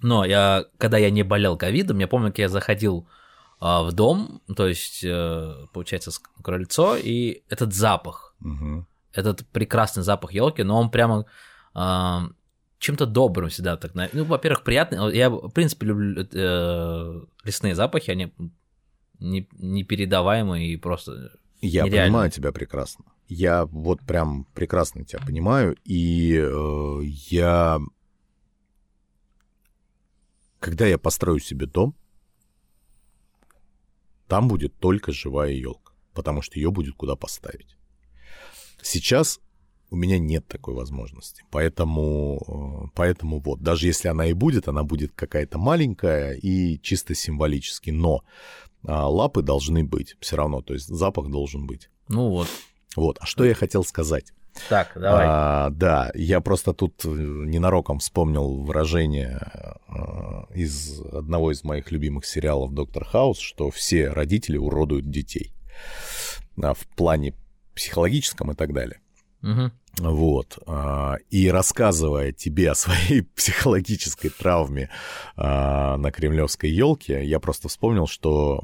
Но я, когда я не болел ковидом, я помню, как я заходил а, в дом, то есть, э, получается, крыльцо, и этот запах, угу. этот прекрасный запах елки, но он прямо а, чем-то добрым всегда так. Ну, во-первых, приятно. Я, в принципе, люблю э, лесные запахи, они не- непередаваемые и просто Я Нереально. понимаю тебя прекрасно. Я вот прям прекрасно тебя понимаю. И э, я... Когда я построю себе дом, там будет только живая елка, потому что ее будет куда поставить. Сейчас у меня нет такой возможности, поэтому, э, поэтому вот, даже если она и будет, она будет какая-то маленькая и чисто символически, но а, лапы должны быть все равно, то есть запах должен быть. Ну вот. Вот, а что я хотел сказать? Так, давай. А, да, я просто тут э, ненароком вспомнил выражение э, из одного из моих любимых сериалов «Доктор Хаус», что все родители уродуют детей а, в плане психологическом и так далее. Мгм. Вот. а, И рассказывая тебе о своей [laughs] психологической травме а, на кремлевской елке, я просто вспомнил, что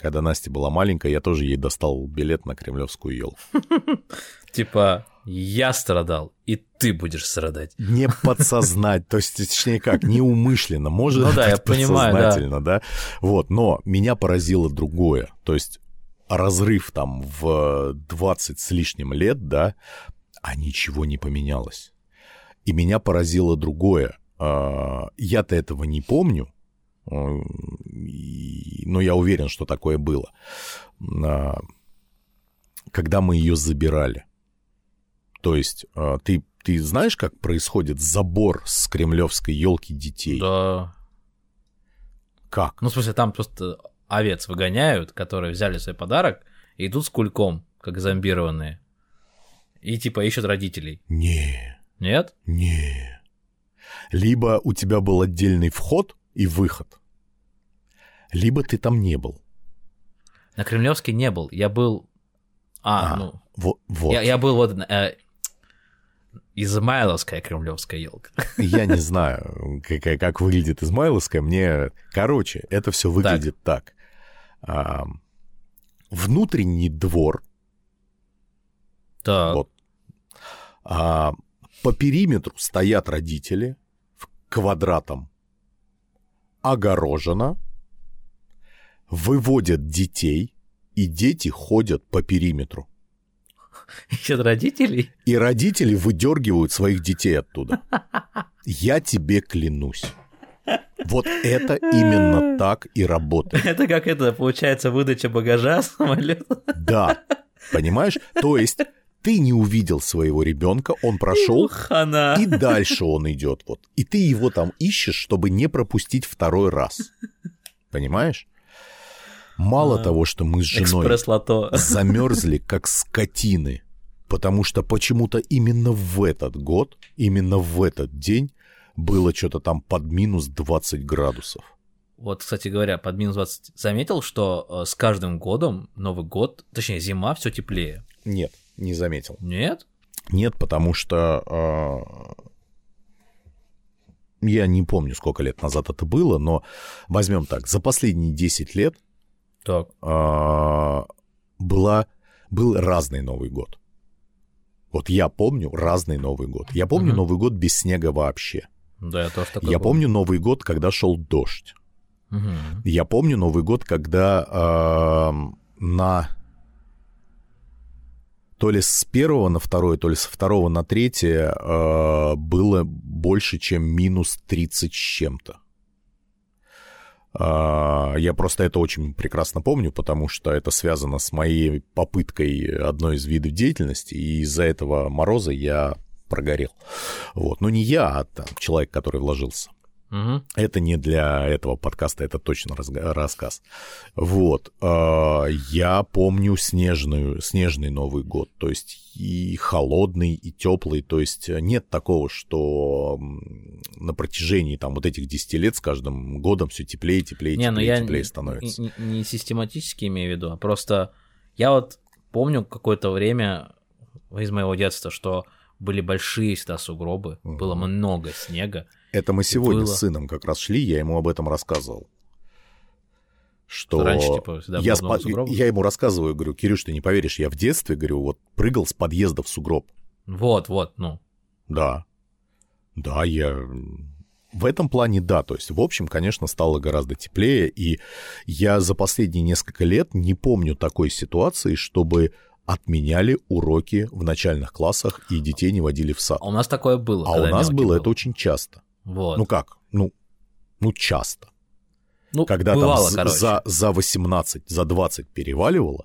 когда Настя была маленькая, я тоже ей достал билет на кремлевскую елку. [laughs] Типа, я страдал, и ты будешь страдать. Не подсознать, то есть, точнее как, неумышленно, может Ну да, быть, я понимаю, да. подсознательно, да. Вот, но меня поразило другое, то есть разрыв там в 20 с лишним лет, да, а ничего не поменялось. И меня поразило другое. А, Я-то этого не помню, и- но я уверен, что такое было. А, Когда мы ее забирали. То есть а, ты, ты знаешь, как происходит забор с кремлевской елки детей? Да. Как? Ну, в смысле, там просто овец выгоняют, которые взяли свой подарок, и идут с кульком, как зомбированные. И типа ищут родителей. Не, Нет? не. Либо у тебя был отдельный вход и выход, либо ты там не был. На Кремлевске не был. Я был... А, А, ну... Вот. вот. Я, я был вот... э, Измайловская кремлевская елка. [laughs] Я не знаю, как, как выглядит Измайловская. Мне, короче, это все выглядит так. А, внутренний двор, Так. вот, а, по периметру стоят родители в квадратом огорожено, выводят детей, и дети ходят по периметру. Ищут родителей? И родители выдергивают своих детей оттуда. [laughs] Я тебе клянусь. Вот это именно [laughs] так и работает. Это как это, получается, выдача багажа [laughs] самолета. Да. Понимаешь? То есть ты не увидел своего ребенка, он прошел, Хана. и дальше он идет. Вот. И ты его там ищешь, чтобы не пропустить второй раз. Понимаешь? Мало А, того, что мы с женой замерзли как скотины, потому что почему-то именно в этот год, именно в этот день было что-то там под минус 20 градусов. Вот, кстати говоря, под минус 20 заметил, что э, с каждым годом Новый год, точнее, зима все теплее. Нет, не заметил. Нет? Нет, потому что э, я не помню, сколько лет назад это было, но возьмем так, за последние 10 лет Так. э, была, был разный Новый год. Вот я помню разный Новый год. Я помню Мгм. Новый год без снега вообще. Да, я тоже такой Я был. помню Новый год, когда шел дождь. Мгм. Я помню Новый год, когда эм, на то ли с первого на второе, то ли со второго на третье э, было больше, чем минус 30 с чем-то. А, Я просто это очень прекрасно помню, потому что это связано с моей попыткой одной из видов деятельности, и из-за этого мороза я прогорел. Вот. Но не я, а там, человек, который вложился. Мгм. Это не для этого подкаста, это точно рассказ. Вот. а, Я помню снежную, снежный Новый год, то есть и холодный, и теплый, то есть нет такого, что на протяжении там вот этих 10 лет с каждым годом все теплее, теплее, Не, ну теплее, я теплее не- становится. Не, не систематически имею в виду, а просто я вот помню какое-то время из моего детства, что были большие всегда сугробы, Мгм. было много снега. Это мы сегодня было. с сыном как раз шли, я ему об этом рассказывал. Что Раньше, типа, я, спа- я ему рассказываю, говорю, Кирюш, ты не поверишь, я в детстве, говорю, вот прыгал с подъезда в сугроб. Вот, вот, ну. Да. Да, я в этом плане да, то есть, в общем, конечно, стало гораздо теплее, и я за последние несколько лет не помню такой ситуации, чтобы отменяли уроки в начальных классах и детей не водили в сад. А у нас такое было. А у нас было это очень часто. Вот. Ну как? Ну, ну часто. Ну, Когда бывало, там короче. за, за 18, за 20 переваливало,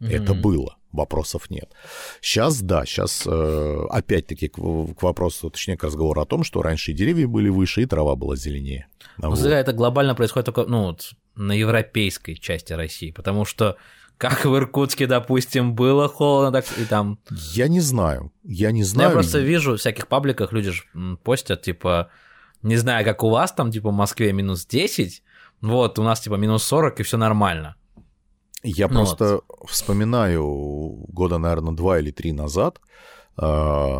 это Мгм. было, вопросов нет. Сейчас, да, сейчас опять-таки к, к вопросу, точнее, к разговору о том, что раньше деревья были выше, и трава была зеленее. Ну, Вот. это глобально происходит только ну, вот, на европейской части России, потому что как в Иркутске, допустим, было холодно, так и там. Я не знаю, я не знаю. я просто вижу в всяких пабликах люди ж, м, постят, типа, не знаю, как у вас там, типа, в Москве минус 10, вот, у нас, типа, минус 40, и все нормально. Я Ну просто вспоминаю года, наверное, два или три назад э,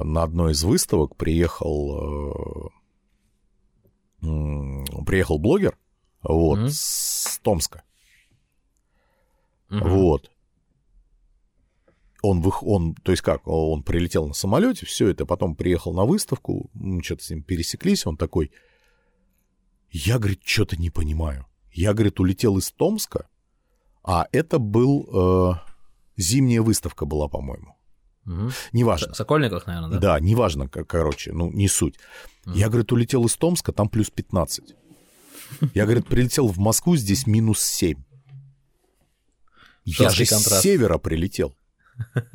на одной из выставок приехал, э, приехал блогер вот, Мгм. с Томска. Мгм. Вот. Он, вых... он, то есть как, он прилетел на самолете, все это, потом приехал на выставку, мы что-то с ним пересеклись, он такой, я, говорит, что-то не понимаю. Я, говорит, улетел из Томска, а это был, э, зимняя выставка была, по-моему. Мгм. Неважно. В Сокольниках, наверное, да? Да, неважно, короче, ну, не суть. Мгм. Я, говорит, улетел из Томска, там плюс 15. Я, говорит, прилетел в Москву, здесь минус 7. Я же контраст. с севера прилетел. [laughs]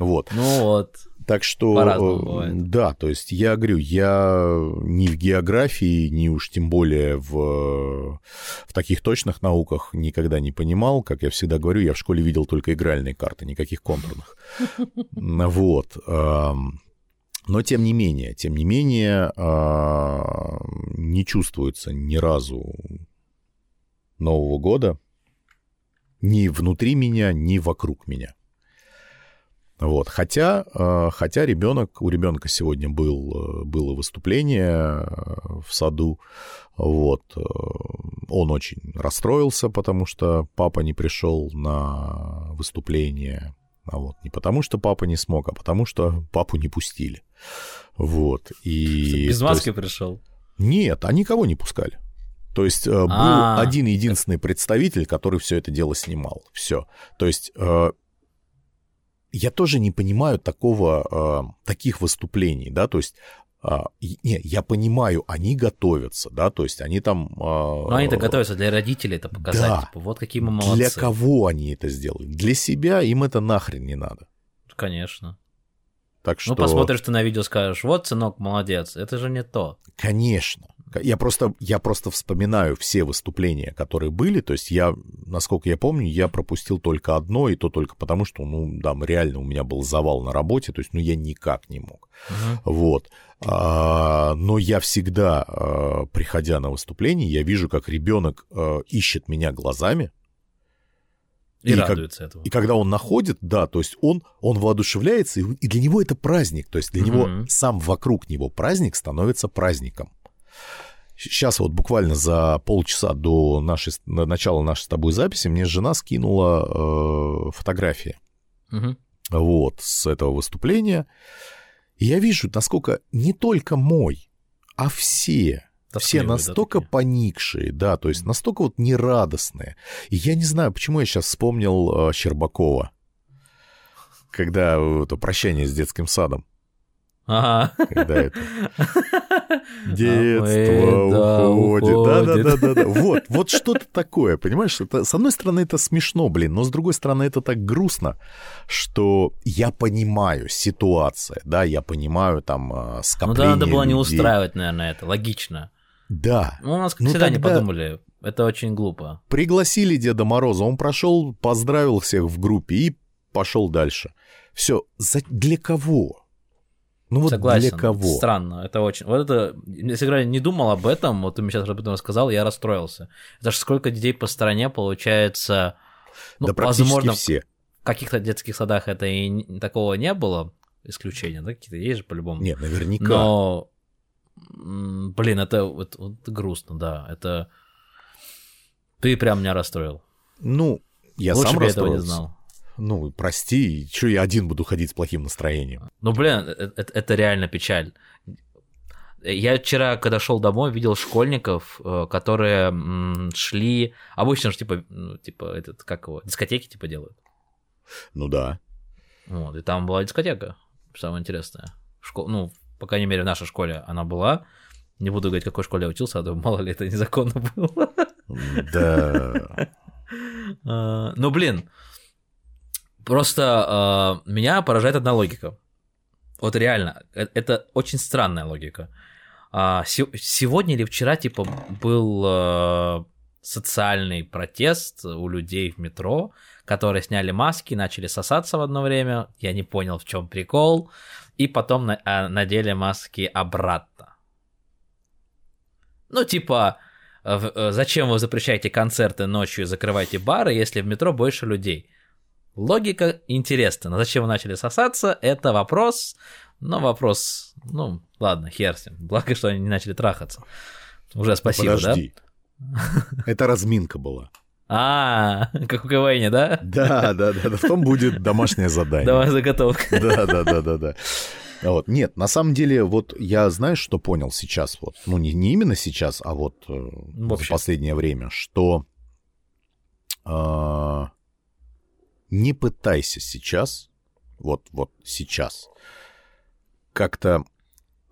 Вот. Ну вот. Так что, э, да, то есть я говорю, я ни в географии, ни уж тем более в, в таких точных науках никогда не понимал. Как я всегда говорю, я в школе видел только игральные карты, никаких контурных. [laughs] Вот. Но тем не менее, тем не менее, а, не чувствуется ни разу Нового года ни внутри меня, ни вокруг меня. Вот. Хотя, э, хотя ребенок, у ребенка сегодня был, э, было выступление э, в саду, вот, он очень расстроился, потому что папа не пришел на выступление, а вот, не потому что папа не смог, а потому что папу не пустили, вот, и... Без маски есть- пришел. нет, они никого не пускали. То есть э, был А. один единственный представитель, который все это дело снимал. Все. То есть э, я тоже не понимаю такого, э, таких выступлений, да, то есть а, не, я понимаю, они готовятся, да, то есть они там... Ну, они-то готовятся для родителей это показать. да. Типа, вот какие мы молодцы. Для кого они это сделали? Для себя им это нахрен не надо. Конечно. Так что... Ну, посмотришь ты на видео, скажешь, вот, сынок, молодец. Это же не то. Конечно. Я просто, я просто вспоминаю все выступления, которые были. То есть я, насколько я помню, я пропустил только одно, и то только потому, что, ну, там реально у меня был завал на работе, то есть, ну, я никак не мог. Мгм. Вот. А, но я всегда, а, приходя на выступление, я вижу, как ребенок а, ищет меня глазами, И, И как- радуется этому. и когда он находит, да, то есть он, он воодушевляется, и, и для него это праздник. То есть для него Мгм. сам вокруг него праздник становится праздником. Сейчас вот буквально за полчаса до нашей, начала нашей с тобой записи мне жена скинула э, фотографии Мгм. вот, с этого выступления. И я вижу, насколько не только мой, а все, все Тоскливые, да, настолько такие? поникшие, да, то есть настолько вот нерадостные. И я не знаю, почему я сейчас вспомнил э, Щербакова, когда это прощание с детским садом, Ага. когда это [laughs] А детство да, уходит. Да, да, да, да. Вот, вот что-то такое, понимаешь? Это, с одной стороны, это смешно, блин, но с другой стороны, это так грустно, что я понимаю ситуация, да, я понимаю там э, Ну скопление да, надо было не устраивать, наверное, это. Логично. Да, Ну, у нас, как Ну, всегда, не подумали. Это очень глупо. пригласили Деда Мороза, он прошел, поздравил всех в группе и пошел дальше. Все, для кого? Ну вот Согласен. для кого? Странно. Это очень... Вот это... Если я не думал об этом, вот ты мне сейчас об этом рассказал, я расстроился. Это же сколько детей по стране получается... Ну, да практически возможно, все. в каких-то детских садах это и такого не было, исключения, да, какие-то есть же по-любому. Нет, наверняка. Но, блин, это вот, вот грустно, да. Это ты прям меня расстроил. Ну, я Лучше сам бы я этого не расстроился. знал. Ну, прости, что я один буду ходить с плохим настроением? Ну, блин, это, это- это реально печаль. Я вчера, когда шел домой, видел школьников, э, которые шли. Обычно же типа, ну, типа, этот, как его, дискотеки типа делают. Ну да. Вот, и там была дискотека, самое интересное. Школ... Ну, по крайней мере, в нашей школе она была. Не буду говорить, в какой школе я учился, а то мало ли это незаконно было. Да. [laughs] А, Ну, блин, просто а, меня поражает одна логика. Вот реально, э- это очень странная логика. А, се- Сегодня или вчера, типа, был а, социальный протест у людей в метро, которые сняли маски, начали сосаться в одно время. Я не понял, в чем прикол. И потом на- а, надели маски обратно. Ну, типа, э, э, зачем вы запрещаете концерты ночью и закрываете бары, если в метро больше людей? Логика интересна, но зачем вы начали сосаться, это вопрос, но вопрос, ну, ладно, хер с ним. Благо, что они не начали трахаться. Уже спасибо, Подожди. Это разминка была. да? А, как в КВН, да? Да, да, да. да. Потом будет домашнее задание. Давай заготовка. Да, да, да, да, да. Вот. Нет, на самом деле, вот я, знаешь, что понял сейчас, вот, ну, не, не именно сейчас, а вот э, за Вообще. последнее время, что э, не пытайся сейчас, вот, вот сейчас, как-то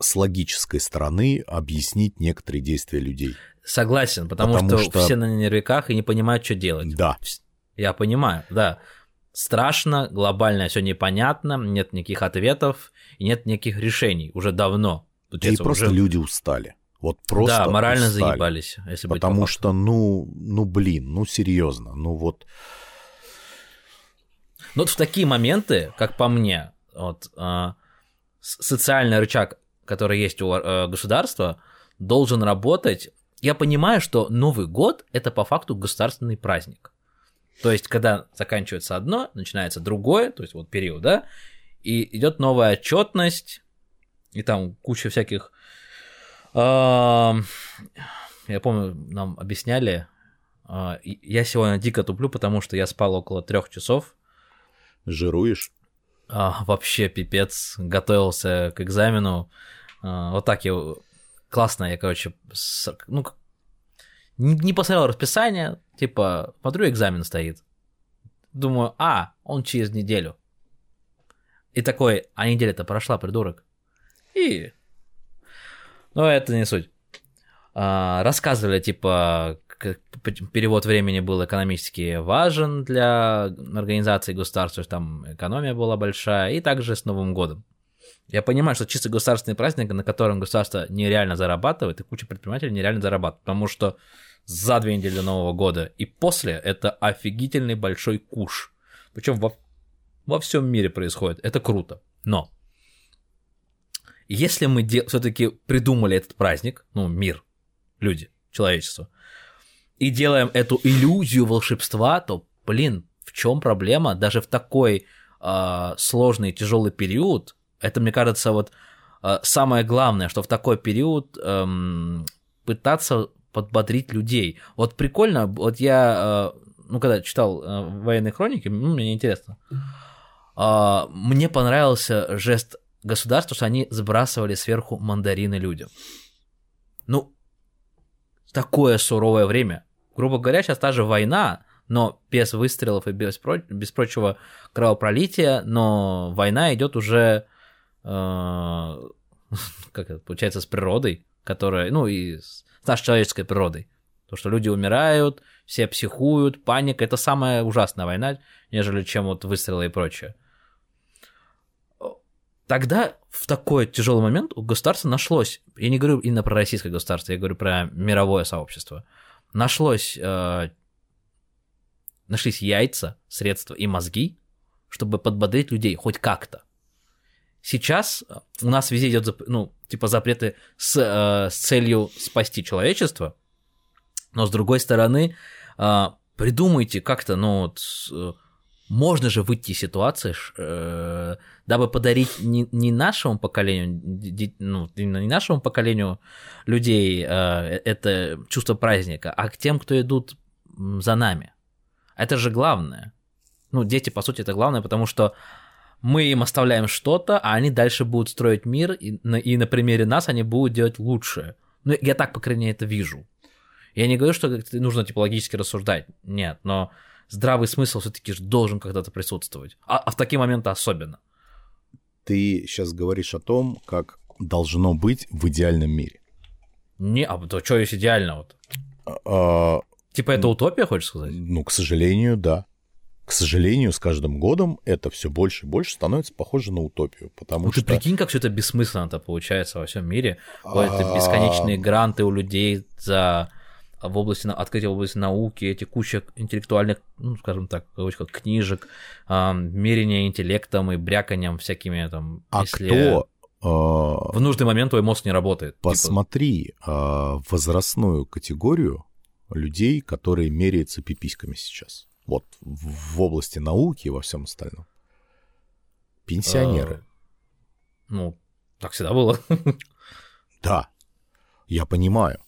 с логической стороны объяснить некоторые действия людей. Согласен, потому, Потому что, что- все на нервиках и не понимают, что делать. Да, Я понимаю, да. Страшно, глобально все непонятно, нет никаких ответов и нет никаких решений уже давно. Да и просто уже- люди устали. Вот просто да, морально устали. заебались, если быть Потому что, ну, ну, блин, ну, серьезно, ну, вот, Ну, вот в такие моменты, как по мне, вот, с- социальный рычаг, который есть у э, государства, должен работать. Я понимаю, что Новый год – это по факту государственный праздник. То есть, когда заканчивается одно, начинается другое, то есть вот период, да, и идет новая отчетность, и там куча всяких... ам, Я помню, нам объясняли, и- я сегодня дико туплю, потому что я спал около трех часов, жируешь. а, вообще пипец, готовился к экзамену. А, вот так я... Классно, я, короче, с- ну, не, не посмотрел расписание, типа, смотрю, экзамен стоит. Думаю, а, он через неделю. И такой, а неделя-то прошла, придурок. И... Ну, это не суть. А, рассказывали, типа, перевод времени был экономически важен для организации государства, там экономия была большая, и также с Новым годом. Я понимаю, что чисто государственный праздник, на котором государство нереально зарабатывает, и куча предпринимателей нереально зарабатывает, потому что за две недели до Нового года и после это офигительный большой куш. Причем во, во всем мире происходит. Это круто. Но если мы все-таки придумали этот праздник, ну, мир, люди, человечество, и делаем эту иллюзию волшебства, то, блин, в чем проблема? Даже в такой а, сложный, тяжелый период, это, мне кажется, вот а, самое главное, что в такой период эм, пытаться подбодрить людей. Вот прикольно, вот я, э, ну, когда читал э, военные хроники, ну, мне интересно, а, мне понравился жест государства, что они сбрасывали сверху мандарины людям. Ну, такое суровое время. Грубо говоря, сейчас та же война, но без выстрелов и без, без прочего кровопролития, но война идет уже, э, [laughs] как это получается, с природой, которая, ну и с с нашей человеческой природой. То, что люди умирают, все психуют, паника, это самая ужасная война, нежели чем вот выстрелы и прочее. Тогда в такой тяжелый момент у государства нашлось, я не говорю именно про российское государство, я говорю про мировое сообщество, нашлось, э, нашлись яйца, средства и мозги, чтобы подбодрить людей хоть как-то. Сейчас э, у нас везде идет, ну, типа запреты с, э, с целью спасти человечество, но с другой стороны, э, придумайте как-то, ну, вот, э, можно же выйти из ситуации, э, дабы подарить не, нашему поколению, ну, не нашему поколению людей э, это чувство праздника, а к тем, кто идут за нами. Это же главное. Ну, дети, по сути, это главное, потому что мы им оставляем что-то, а они дальше будут строить мир, и на, и на примере нас они будут делать лучше. Ну, я так, по крайней мере, это вижу. Я не говорю, что нужно типологически рассуждать, нет, но здравый смысл все-таки должен когда-то присутствовать, а, а в такие моменты особенно. Ты сейчас говоришь о том, как должно быть в идеальном мире. Не, а то что есть идеально вот? А, Типа это утопия, хочешь сказать? ну, к сожалению, да. К сожалению, с каждым годом это все больше и больше становится похоже на утопию, потому Ну ты что прикинь, как все это бессмысленно-то получается во всем мире. Вот это А. бесконечные гранты у людей за в области открытия в области науки, эти куча интеллектуальных, ну, скажем так, кавычках, книжек, а, мерения интеллектом и бряканием всякими там, а если кто а, в нужный момент твой мозг не работает. Типа, посмотри а, возрастную категорию людей, которые меряются пиписьками сейчас. Вот в области науки и во всем остальном. Пенсионеры. э, ну, так всегда было. [laughs] Да, я понимаю.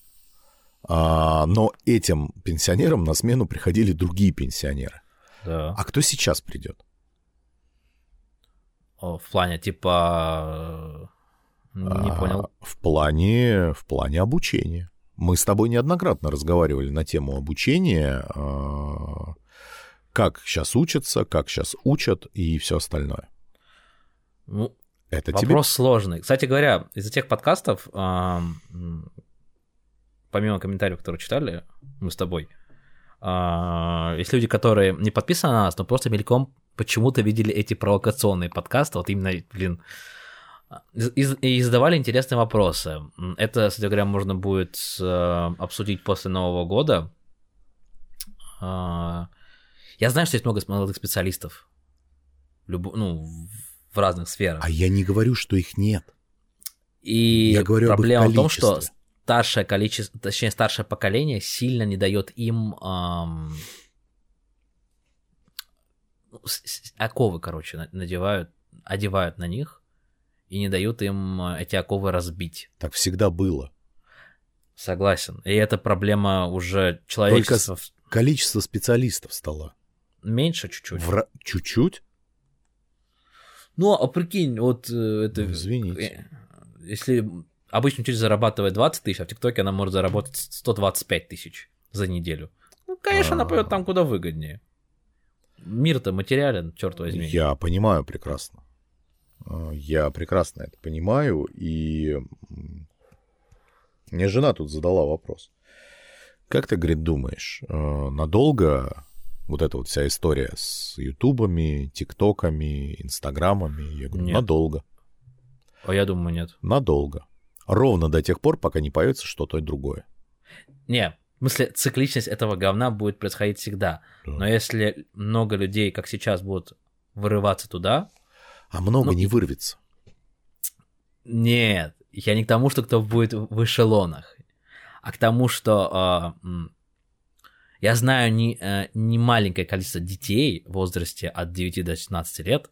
А, но этим пенсионерам на смену приходили другие пенсионеры. Да. А кто сейчас придет? О, В плане, типа... э, Не А, понял. В плане, в плане обучения. Мы с тобой неоднократно разговаривали на тему обучения, а, как сейчас учатся, как сейчас учат и все остальное. Ну, Это тебе Вопрос сложный. Кстати говоря, из-за тех подкастов, помимо комментариев, которые читали мы с тобой, а, есть люди, которые не подписаны на нас, но просто мельком почему-то видели эти провокационные подкасты, вот именно, блин, и, задавали интересные вопросы. Это, кстати говоря, можно будет э, обсудить после Нового года. А, Я знаю, что есть много молодых специалистов, любо- ну, в разных сферах. А я не говорю, что их нет. И Я говорю проблема в том, что. Старшее количество, точнее, старшее поколение сильно не дает им с- оковы, короче, на- надевают, одевают на них и не дают им а, эти оковы разбить. Так всегда было. Согласен. И это проблема уже человечества в- Количество специалистов стало меньше чуть-чуть. в ра- чуть-чуть. Ну, а прикинь, вот э, это... Извините. э, Если обычно учитель зарабатывает 20 тысяч, а в ТикТоке она может заработать 125 тысяч за неделю. Ну, конечно, она А. пойдет там куда выгоднее. Мир-то материален, черт возьми. Я понимаю прекрасно. А, Я прекрасно это понимаю, и мне жена тут задала вопрос. Как ты, говорит, думаешь, э, надолго вот эта вот вся история с ютубами, тиктоками, инстаграмами? Я говорю, Нет. надолго, А я думаю, нет. надолго. Ровно до тех пор, пока не появится что-то другое. Не, в смысле, цикличность этого говна будет происходить всегда. Да. Но если много людей, как сейчас, будут вырываться туда, А много Ну, не вырвется. Нет, я не к тому, что кто будет в эшелонах, а к тому, что м, я знаю не, э, не маленькое количество детей в возрасте от 9 до 16 лет,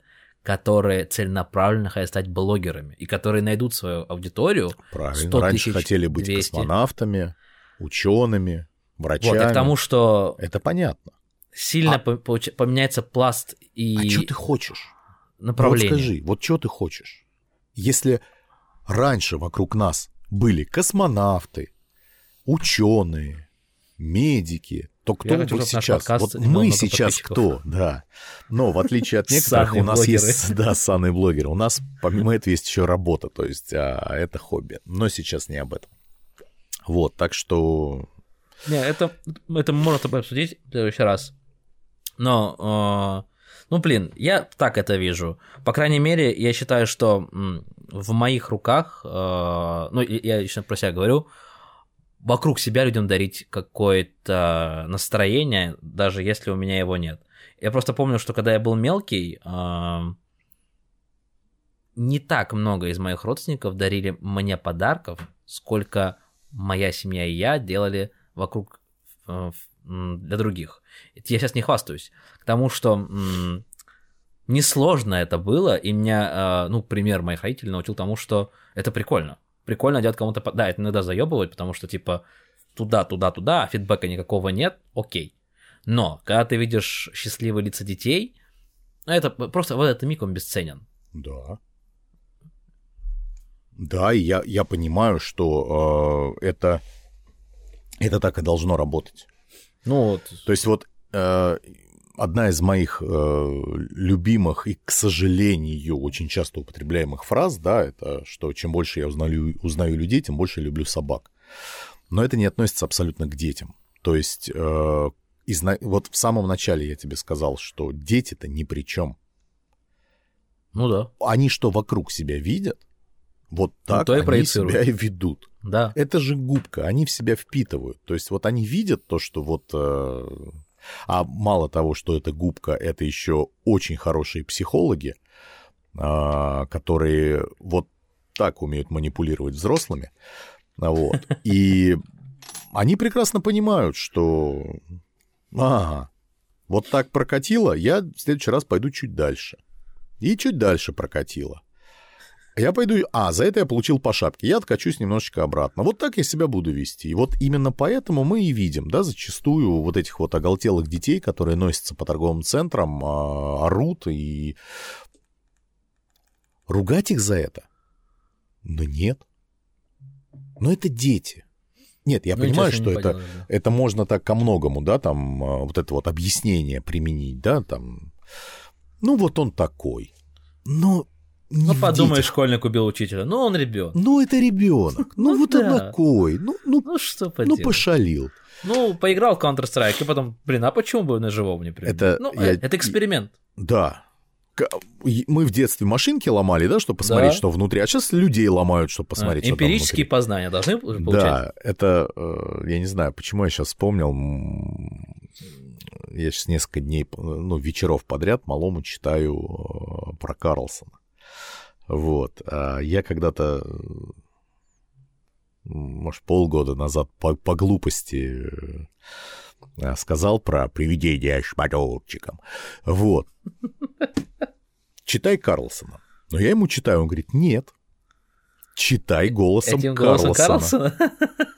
которые целенаправленно хотят стать блогерами, и которые найдут свою аудиторию. Правильно. 100 Раньше тысяч, хотели быть 200. космонавтами, учеными, врачами. Вот, и к тому, что Это понятно. сильно А- поменяется пласт и А что ты хочешь? направление. Вот скажи, вот что ты хочешь? Если раньше вокруг нас были космонавты, ученые, медики, то кто чтобы наш сейчас? Вот мы сейчас кто? Да. Но в отличие от [laughs] некоторых, у нас есть, [laughs] да, санные блогеры. У нас помимо этого есть еще работа, то есть а, это хобби. Но сейчас не об этом. Вот, так что Не, это, это можно тобой обсудить в следующий раз. Но, э, ну, блин, я так это вижу. По крайней мере, я считаю, что в моих руках, э, ну, я лично про себя говорю, вокруг себя людям дарить какое-то настроение, даже если у меня его нет. Я просто помню, что когда я был мелкий, не так много из моих родственников дарили мне подарков, сколько моя семья и я делали вокруг э, для других. Я сейчас не хвастаюсь, к тому, что несложно это было, и меня, э, ну, пример моих родителей научил тому, что это прикольно. Прикольно делать кому-то... Да, это иногда заебывает, потому что, типа, туда, туда, туда, а фидбэка никакого нет, окей. Но, когда ты видишь счастливые лица детей, Это просто вот этот миг, он бесценен. Да. Да, и я, я понимаю, что э, это, это так и должно работать. Ну вот. То есть вот э, одна из моих э, любимых и, к сожалению, очень часто употребляемых фраз, да, это что чем больше я узнаю, узнаю людей, тем больше я люблю собак. Но это не относится абсолютно к детям. То есть э, из, вот в самом начале я тебе сказал, что дети-то ни при чем. Ну да. Они что вокруг себя видят, вот ну, так ну, они себя и ведут. Да. Это же губка, они в себя впитывают. То есть вот они видят то, что вот... Э, а мало того, что это губка, это еще очень хорошие психологи, э, которые вот так умеют манипулировать взрослыми. Вот. И они прекрасно понимают, что... Ага, вот так прокатило, я в следующий раз пойду чуть дальше. И чуть дальше прокатило. Я пойду... А, за это я получил по шапке. Я откачусь немножечко обратно. Вот так я себя буду вести. И вот именно поэтому мы и видим, да, зачастую вот этих вот оголтелых детей, которые носятся по торговым центрам, а, орут и... Ругать их за это? Да нет. Но это дети. Нет, я ну, понимаю, что это, понял, да. это можно так ко многому, да, там, а, вот это вот объяснение применить, да, там. Ну, вот он такой. Но ну, подумай, школьник убил учителя. Ну, он ребенок. Ну, это ребенок. Ну, ну, вот да. он такой. Ну, ну, ну что поделать? Ну, пошалил. Ну, поиграл в Counter-Strike, и потом, блин, а почему бы на живом не применить? Это, ну, я... это эксперимент. Да. Мы в детстве машинки ломали, да, чтобы посмотреть, да. что внутри, а сейчас людей ломают, чтобы посмотреть, а, что Эмпирические там познания должны получать? Да, это, э, я не знаю, почему я сейчас вспомнил, я сейчас несколько дней, ну, вечеров подряд малому читаю э, про Карлсона. Вот. А я когда-то, может, полгода назад по, по глупости э, сказал про привидение шматовчиком. Вот. Читай Карлсона. Но я ему читаю, он говорит, нет. Читай голосом Этим Карлсона. Голосом Карлсона? [laughs]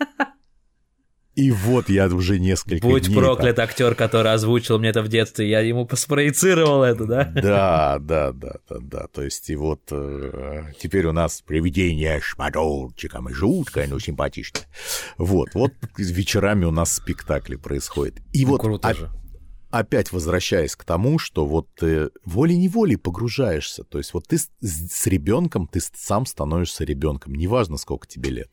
И вот я уже несколько Будь дней... проклят там... актер, который озвучил мне это в детстве, я ему поспроецировал это, да? Да, да, да, да, да. То есть и вот э, теперь у нас привидение шматовчиком и жуткое, но симпатичное. Вот, вот вечерами у нас спектакли происходят. И ну, вот круто же. опять возвращаясь к тому, что вот ты волей-неволей погружаешься. То есть вот ты с, с ребенком, ты сам становишься ребенком, неважно, сколько тебе лет.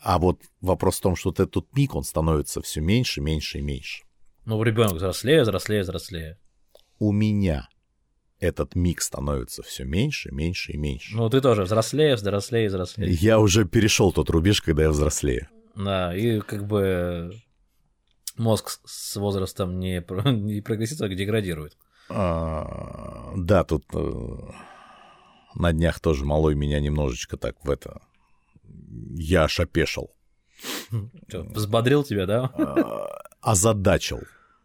А вот вопрос в том, что вот этот миг, он становится все меньше, меньше и меньше. Ну, ребенок взрослее, взрослее, взрослее. У меня этот миг становится все меньше, меньше и меньше. Ну, ты тоже взрослее, взрослее, взрослее. Я уже перешел тот рубеж, когда я взрослею. Да, и как бы мозг с возрастом не, [laughs] не прогрессирует, а деградирует. А, да, тут э, на днях тоже малой меня немножечко так в это я аж опешил. Взбодрил тебя, да? А, озадачил.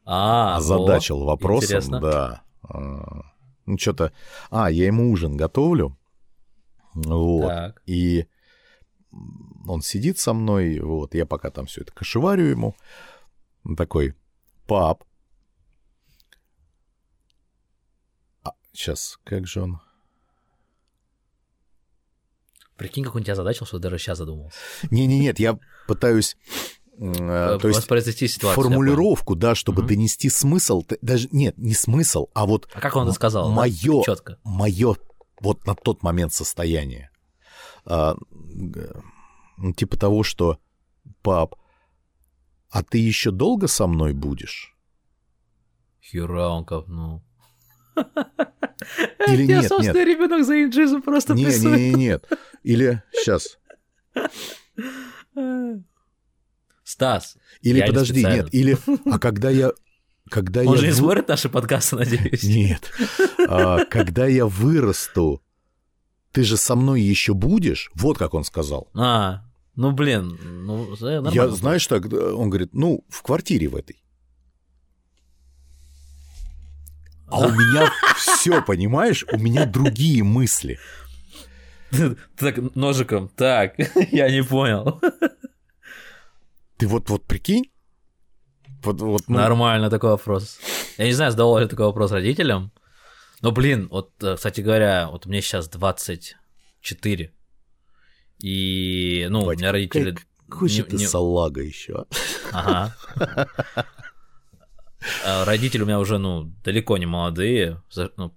А, Озадачил о, вопросом, интересно. да. А, ну, что-то... А, я ему ужин готовлю. Вот. Так. И он сидит со мной, вот, я пока там все это кошеварю ему. Он такой, пап. А, сейчас, как же он... Прикинь, как он тебя задачил, что даже сейчас задумался. Не-не-нет, я пытаюсь э, то есть ситуацию, формулировку, да, чтобы угу. донести смысл, даже нет, не смысл, а вот. А как он это сказал? Мое, да? четко. Мое вот на тот момент состояние, а, ну, типа того, что пап, а ты еще долго со мной будешь? Хера он копнул. Или нет, нет. ребенок за инджизу просто Не, не, не, нет. Или сейчас. Стас. Или подожди, не нет. Или, а когда я когда Он я... же не смотрит наши подкасты, надеюсь. Нет. А, когда я вырасту, ты же со мной еще будешь? Вот как он сказал. А, ну блин, ну Я, знаешь, так, он говорит, ну, в квартире в этой. А у меня все, понимаешь, у меня другие мысли. Так, ножиком, так, [laughs] я не понял. Ты вот, вот прикинь? Вот, вот, ну... Нормально такой вопрос. Я не знаю, задавал ли такой вопрос родителям. Но, блин, вот, э, кстати говоря, вот мне сейчас 24. И, ну, Батя, у меня родители... Как, какой не- ты не- салага еще. Ага. А Родители у меня уже, ну, далеко не молодые, за- ну,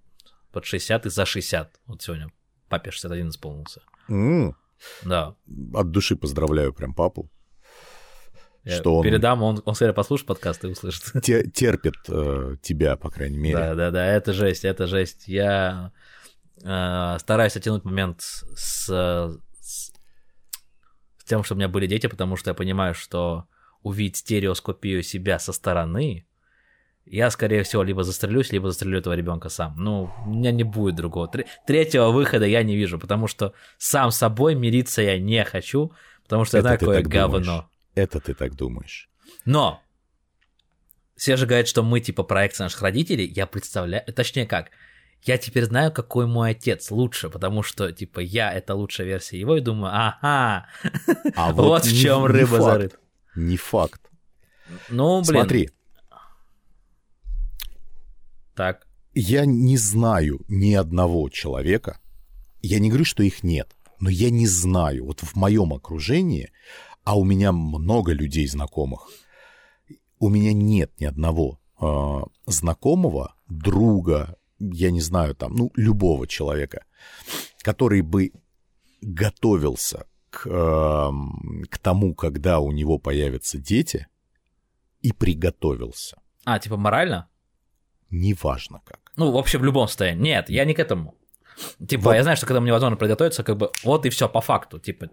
под 60 и за 60. Вот сегодня папе 61 исполнился. М, Да. От души поздравляю прям папу. Я Что он- передам, он, он, скорее послушает подкаст и услышит. [laughs] Те- терпит э, тебя, по крайней мере. Да, да, да, это жесть, это жесть. Я э, стараюсь оттянуть момент с, с, с тем, что у меня были дети, потому что я понимаю, что увидеть стереоскопию себя со стороны, я, скорее всего, либо застрелюсь, либо застрелю этого ребенка сам. Ну, у меня не будет другого. Тре- Третьего выхода я не вижу, потому что сам собой мириться я не хочу, потому что Это какое так говно. думаешь. Это ты так думаешь. Но все же говорят, что мы типа проекция наших родителей. Я представляю, точнее как, я теперь знаю, какой мой отец лучше, потому что типа я это лучшая версия его и думаю, ага, [laughs] А вот, в не- чем не рыба факт. зарыта. Не факт. Ну, блин. Смотри, Так. я не знаю ни одного человека, я не говорю, что их нет, но я не знаю, вот в моем окружении, а у меня много людей знакомых, у меня нет ни одного э, знакомого, друга, я не знаю, там, ну, любого человека, который бы готовился к, эм, к тому, когда у него появятся дети, и приготовился. А, типа морально? Неважно как. Ну, вообще в любом состоянии. Нет, я не к этому. Типа, Вот. я знаю, что когда мне невозможно приготовиться, как бы вот и все по факту. Типа,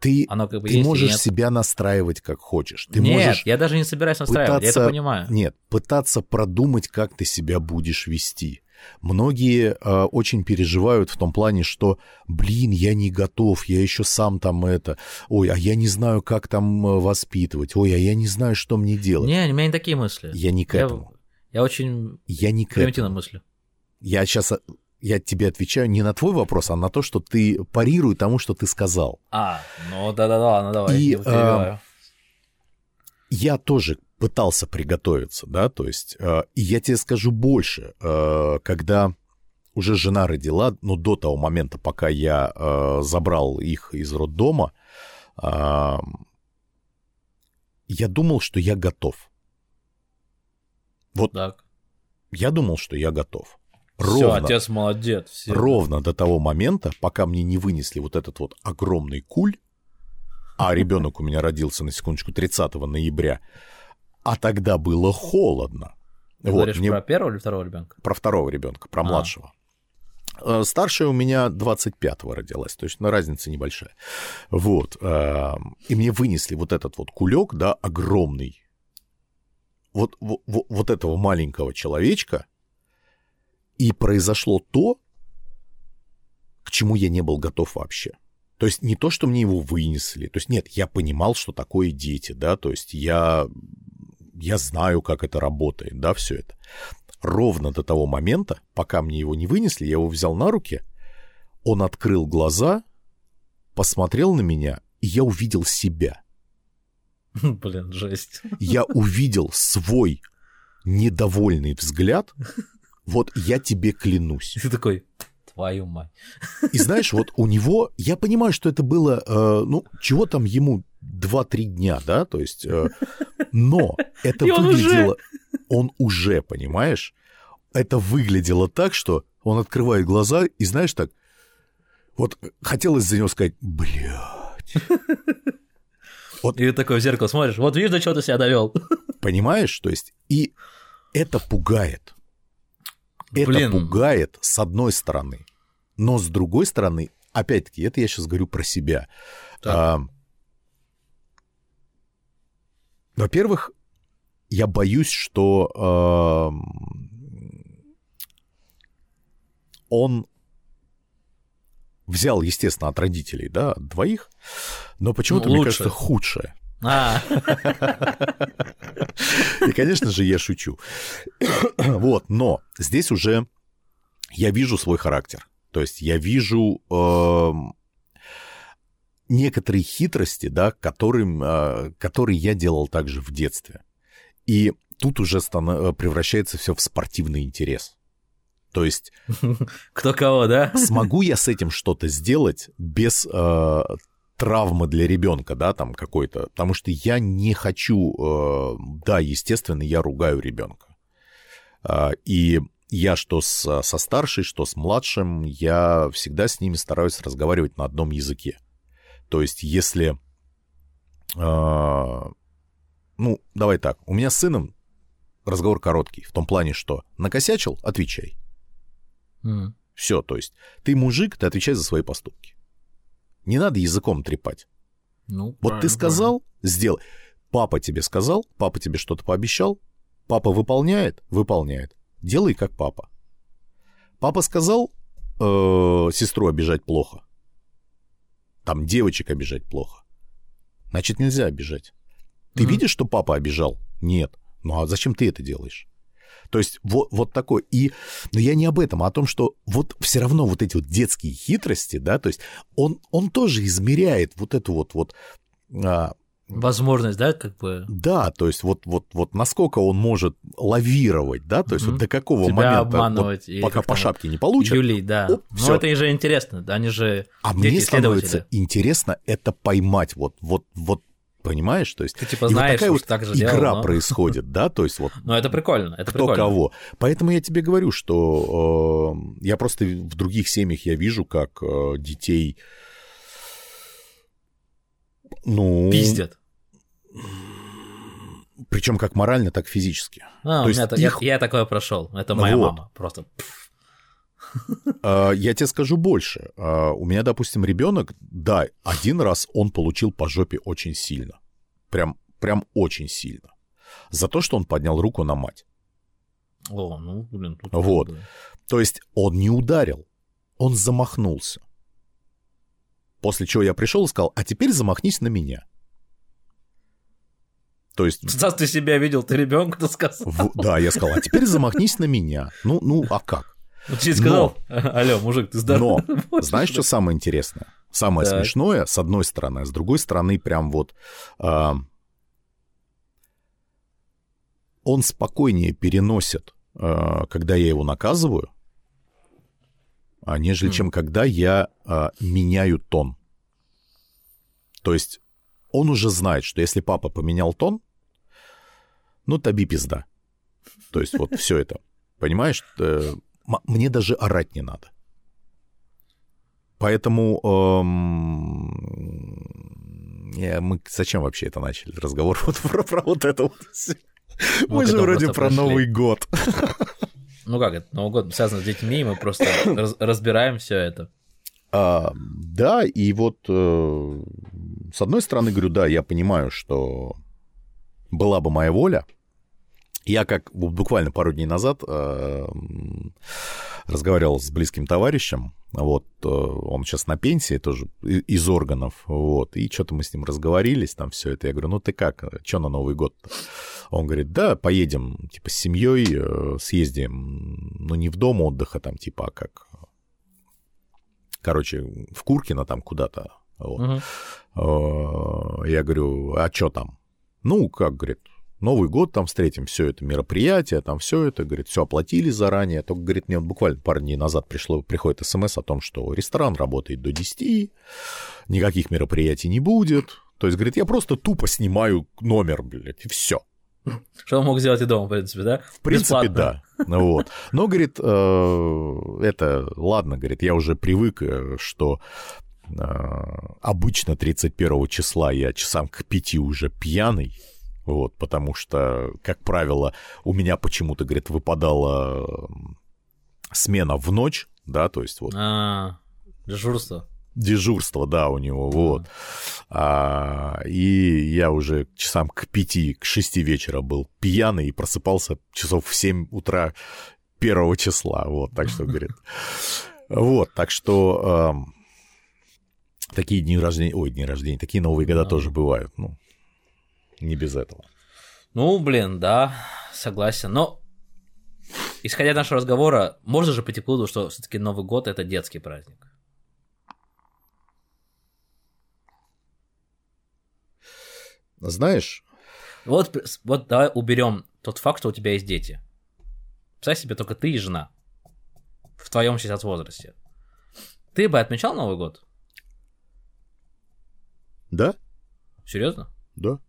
Ты, оно как бы ты можешь себя настраивать как хочешь. Ты нет, можешь я даже не собираюсь настраивать, я это пытаться- понимаю. Нет, пытаться продумать, как ты себя будешь вести. Многие э, очень переживают в том плане, что, блин, я не готов, я еще сам там это, ой, а я не знаю, как там э, воспитывать, ой, а я не знаю, что мне делать. Не, у меня не такие мысли. Я не к Я- этому. Я очень Я не к примитивно мыслю. Я сейчас я тебе отвечаю не на твой вопрос, а на то, что ты парируй тому, что ты сказал. А, ну да-да-да, ну давай, И, я перебиваю. я тоже пытался приготовиться, да, то есть, э, и я тебе скажу больше, э, когда уже жена родила, ну, до того момента, пока я э, забрал их из роддома, э, я думал, что я готов. Вот Так. я думал, что я готов. Все, Ровно, отец молодец. всё. ровно до того момента, пока мне не вынесли вот этот вот огромный куль, а [laughs] ребенок у меня родился, на секундочку, 30 ноября, а тогда было холодно. Ты Вот, говоришь мне- про первого или второго ребенка? про второго ребенка, про А. младшего. Э, Старшая у меня 25-го родилась, то есть на разница небольшая. Вот. э, И мне вынесли вот этот вот кулек, да, огромный. Вот, во- во- вот этого маленького человечка. И произошло то, к чему я не был готов вообще. То есть не то, что мне его вынесли. То есть нет, я понимал, что такое дети, да, то есть я, я знаю, как это работает, да, все это ровно до того момента, пока мне его не вынесли, я его взял на руки, он открыл глаза, посмотрел на меня, и я увидел себя. [laughs] Блин, жесть. Я [laughs] увидел свой недовольный взгляд. Вот я тебе клянусь. И ты такой, твою мать. [laughs] И знаешь, вот у него, я понимаю, что это было, э, ну, чего там ему 2-3 дня, да, то есть, э, но это И он выглядело, он уже, понимаешь, это выглядело так, что он открывает глаза и, знаешь, так, вот хотелось за него сказать, блядь, И ты такой в зеркало смотришь, вот видишь, до чего ты себя довел. [laughs] понимаешь, то есть, и это пугает. Это Блин. пугает с одной стороны, но с другой стороны, опять-таки, это я сейчас говорю про себя. Так. А, во-первых, я боюсь, что ам, он взял, естественно, от родителей, да, от двоих, но почему-то, Ну, мне кажется, худшее. А, И, конечно же, я шучу. Вот, но здесь уже я вижу свой характер. То есть я вижу эм, некоторые хитрости, да, которым, э, которые я делал также в детстве. И тут уже стана- превращается все в спортивный интерес. То есть... Кто кого, да? Смогу я с этим что-то сделать без э, травмы для ребенка, да, там какой-то, потому что я не хочу, э, да, естественно, я ругаю ребенка. Э, и я что с, со старшей, что с младшим, я всегда с ними стараюсь разговаривать на одном языке. То есть, если... Э, ну, давай так, у меня с сыном разговор короткий, в том плане, что накосячил, отвечай. Mm. Все, то есть, ты мужик, ты отвечай за свои поступки. Не надо языком трепать. Ну, вот ты сказал, сделай. Папа тебе сказал, папа тебе что-то пообещал, папа выполняет, выполняет. Делай как папа. Папа сказал э, сестру обижать плохо. Там девочек обижать плохо. Значит, нельзя обижать. Ты mm видишь, что папа обижал? Нет. Ну а зачем ты это делаешь? То есть вот, вот такой. И, но я не об этом, а о том, что вот все равно вот эти вот детские хитрости, да, то есть он, он тоже измеряет вот эту вот, вот а, возможность, да, как бы. Да, то есть вот, вот, вот насколько он может лавировать, да, то есть mm вот до какого Тебя момента, обманывать вот, пока по шапке не получат. Юлий, да. Оп, ну это же интересно, они же А мне становится интересно это поймать, вот, вот, вот Понимаешь? То есть, Ты типа знаешь, вот такая вот так же игра делал, но... происходит, да, то есть вот... [laughs] Ну, это прикольно, это кто прикольно. кого. Поэтому я тебе говорю, что э, я просто в других семьях я вижу, как э, детей... Ну... Пиздят. Причем как морально, так и физически. А, то есть меня, их... я, я такое прошел. Это моя вот. мама. Просто. Я тебе скажу больше. А, у меня, допустим, ребенок, да, один раз он получил по жопе очень сильно. Прям, прям очень сильно. За то, что он поднял руку на мать. О, ну, блин. Тут вот. То есть он не ударил, он замахнулся. После чего я пришел и сказал, а теперь замахнись на меня. То есть... [laughs] Сейчас ты себя видел, ты ребенку сказал. В, да, я сказал, а теперь замахнись на меня. Ну, ну, а как? Вот тебе сказал, алло, мужик, ты здоров. Но, [laughs] знаешь, что самое интересное? Самое так. смешное, с одной стороны, а с другой стороны, прям вот... Э, он спокойнее переносит, э, когда я его наказываю, а нежели mm. чем когда я э, меняю тон. То есть он уже знает, что если папа поменял тон, ну, таби пизда. То есть вот все это. Понимаешь? Мне даже орать не надо. Поэтому эм, я, мы зачем вообще это начали разговор [laughs] вот про, про вот это вот мы же вроде про прошли. Новый год. [laughs] Ну как это, Новый год связан с детьми, мы просто раз, разбираем все это. А, да, и вот э, с одной стороны говорю, да, я понимаю, что была бы моя воля, я как буквально пару дней назад э, разговаривал с близким товарищем, вот, э, он сейчас на пенсии тоже из органов, вот, и что-то мы с ним разговорились, там все это, я говорю, ну ты как, что на Новый год -то? Он говорит, да, поедем, типа, с семьей э, съездим, ну не в дом отдыха, там, типа, а как, короче, в Куркино там куда-то, вот. Угу. Я говорю, а что там? Ну, как, говорит, Новый год там встретим, все это мероприятие, там все это, говорит, все оплатили заранее. Только, говорит, мне вот буквально пару дней назад пришло, приходит смс о том, что ресторан работает до 10, никаких мероприятий не будет. То есть, говорит, я просто тупо снимаю номер, блядь, и все. Что он мог сделать и дома, в принципе, да? В принципе, Бесплатно. да. Ну, вот. Но, говорит, э, это, ладно, говорит, я уже привык, э, что э, обычно 31 числа я часам к пяти уже пьяный, вот, потому что, как правило, у меня почему-то, говорит, выпадала смена в ночь, да, то есть вот... А, дежурство. Дежурство, да, у него, вот. А, и я уже часам к пяти, к шести вечера был пьяный и просыпался часов в семь утра первого числа, вот, так что, говорит. Вот, так что такие дни рождения, ой, дни рождения, такие Новые года тоже бывают, ну, не без этого. Ну, блин, да, согласен. Но, исходя из нашего разговора, можно же прийти к выводу, что все-таки Новый год это детский праздник. Знаешь? Вот, вот давай уберем тот факт, что у тебя есть дети. Представь себе только ты и жена. в твоем сейчас возрасте, ты бы отмечал Новый год? Да? Серьезно? Да.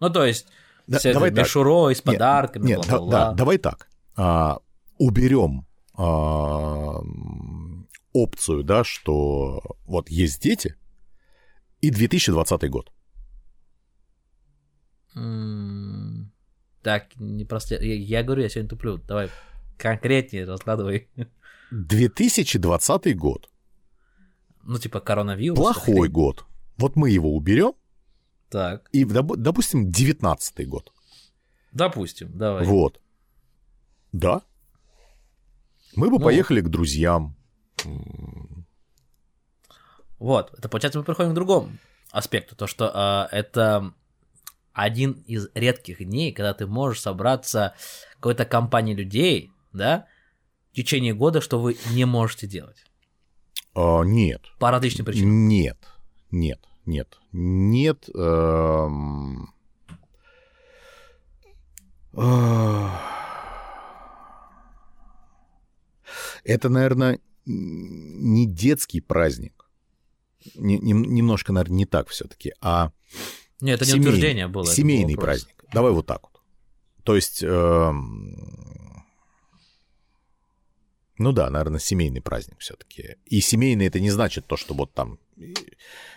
Ну, то есть, Да, давай так. мишурой с Нет, подарками, Нет, да, бла-бла-бла. да, давай так. А, уберем а, опцию, да, что вот есть дети и 2020 год. М, Так, не прослед... я, я говорю, я сегодня туплю. Давай конкретнее раскладывай. 2020 год. Ну, типа коронавирус. Плохой год. Вот мы его уберем, Так, и, допу- допустим, 19 год. допустим, давай. Вот. Да. Мы бы Ну. поехали к друзьям. Вот, это получается мы приходим к другому аспекту, то что а, это один из редких дней, когда ты можешь собраться какой-то компанией людей, да, в течение года, что вы не можете делать. А, нет. По различным причинам. Нет, нет, нет, нет. эм. Это, наверное, не детский праздник. Не- нем- немножко, наверное, не так все-таки, а Нет, это не семейный- утверждение было. был Семейный вопрос. праздник. Давай вот так вот. То есть, эм, ну да, наверное, семейный праздник все-таки. И семейный это не значит то, что вот там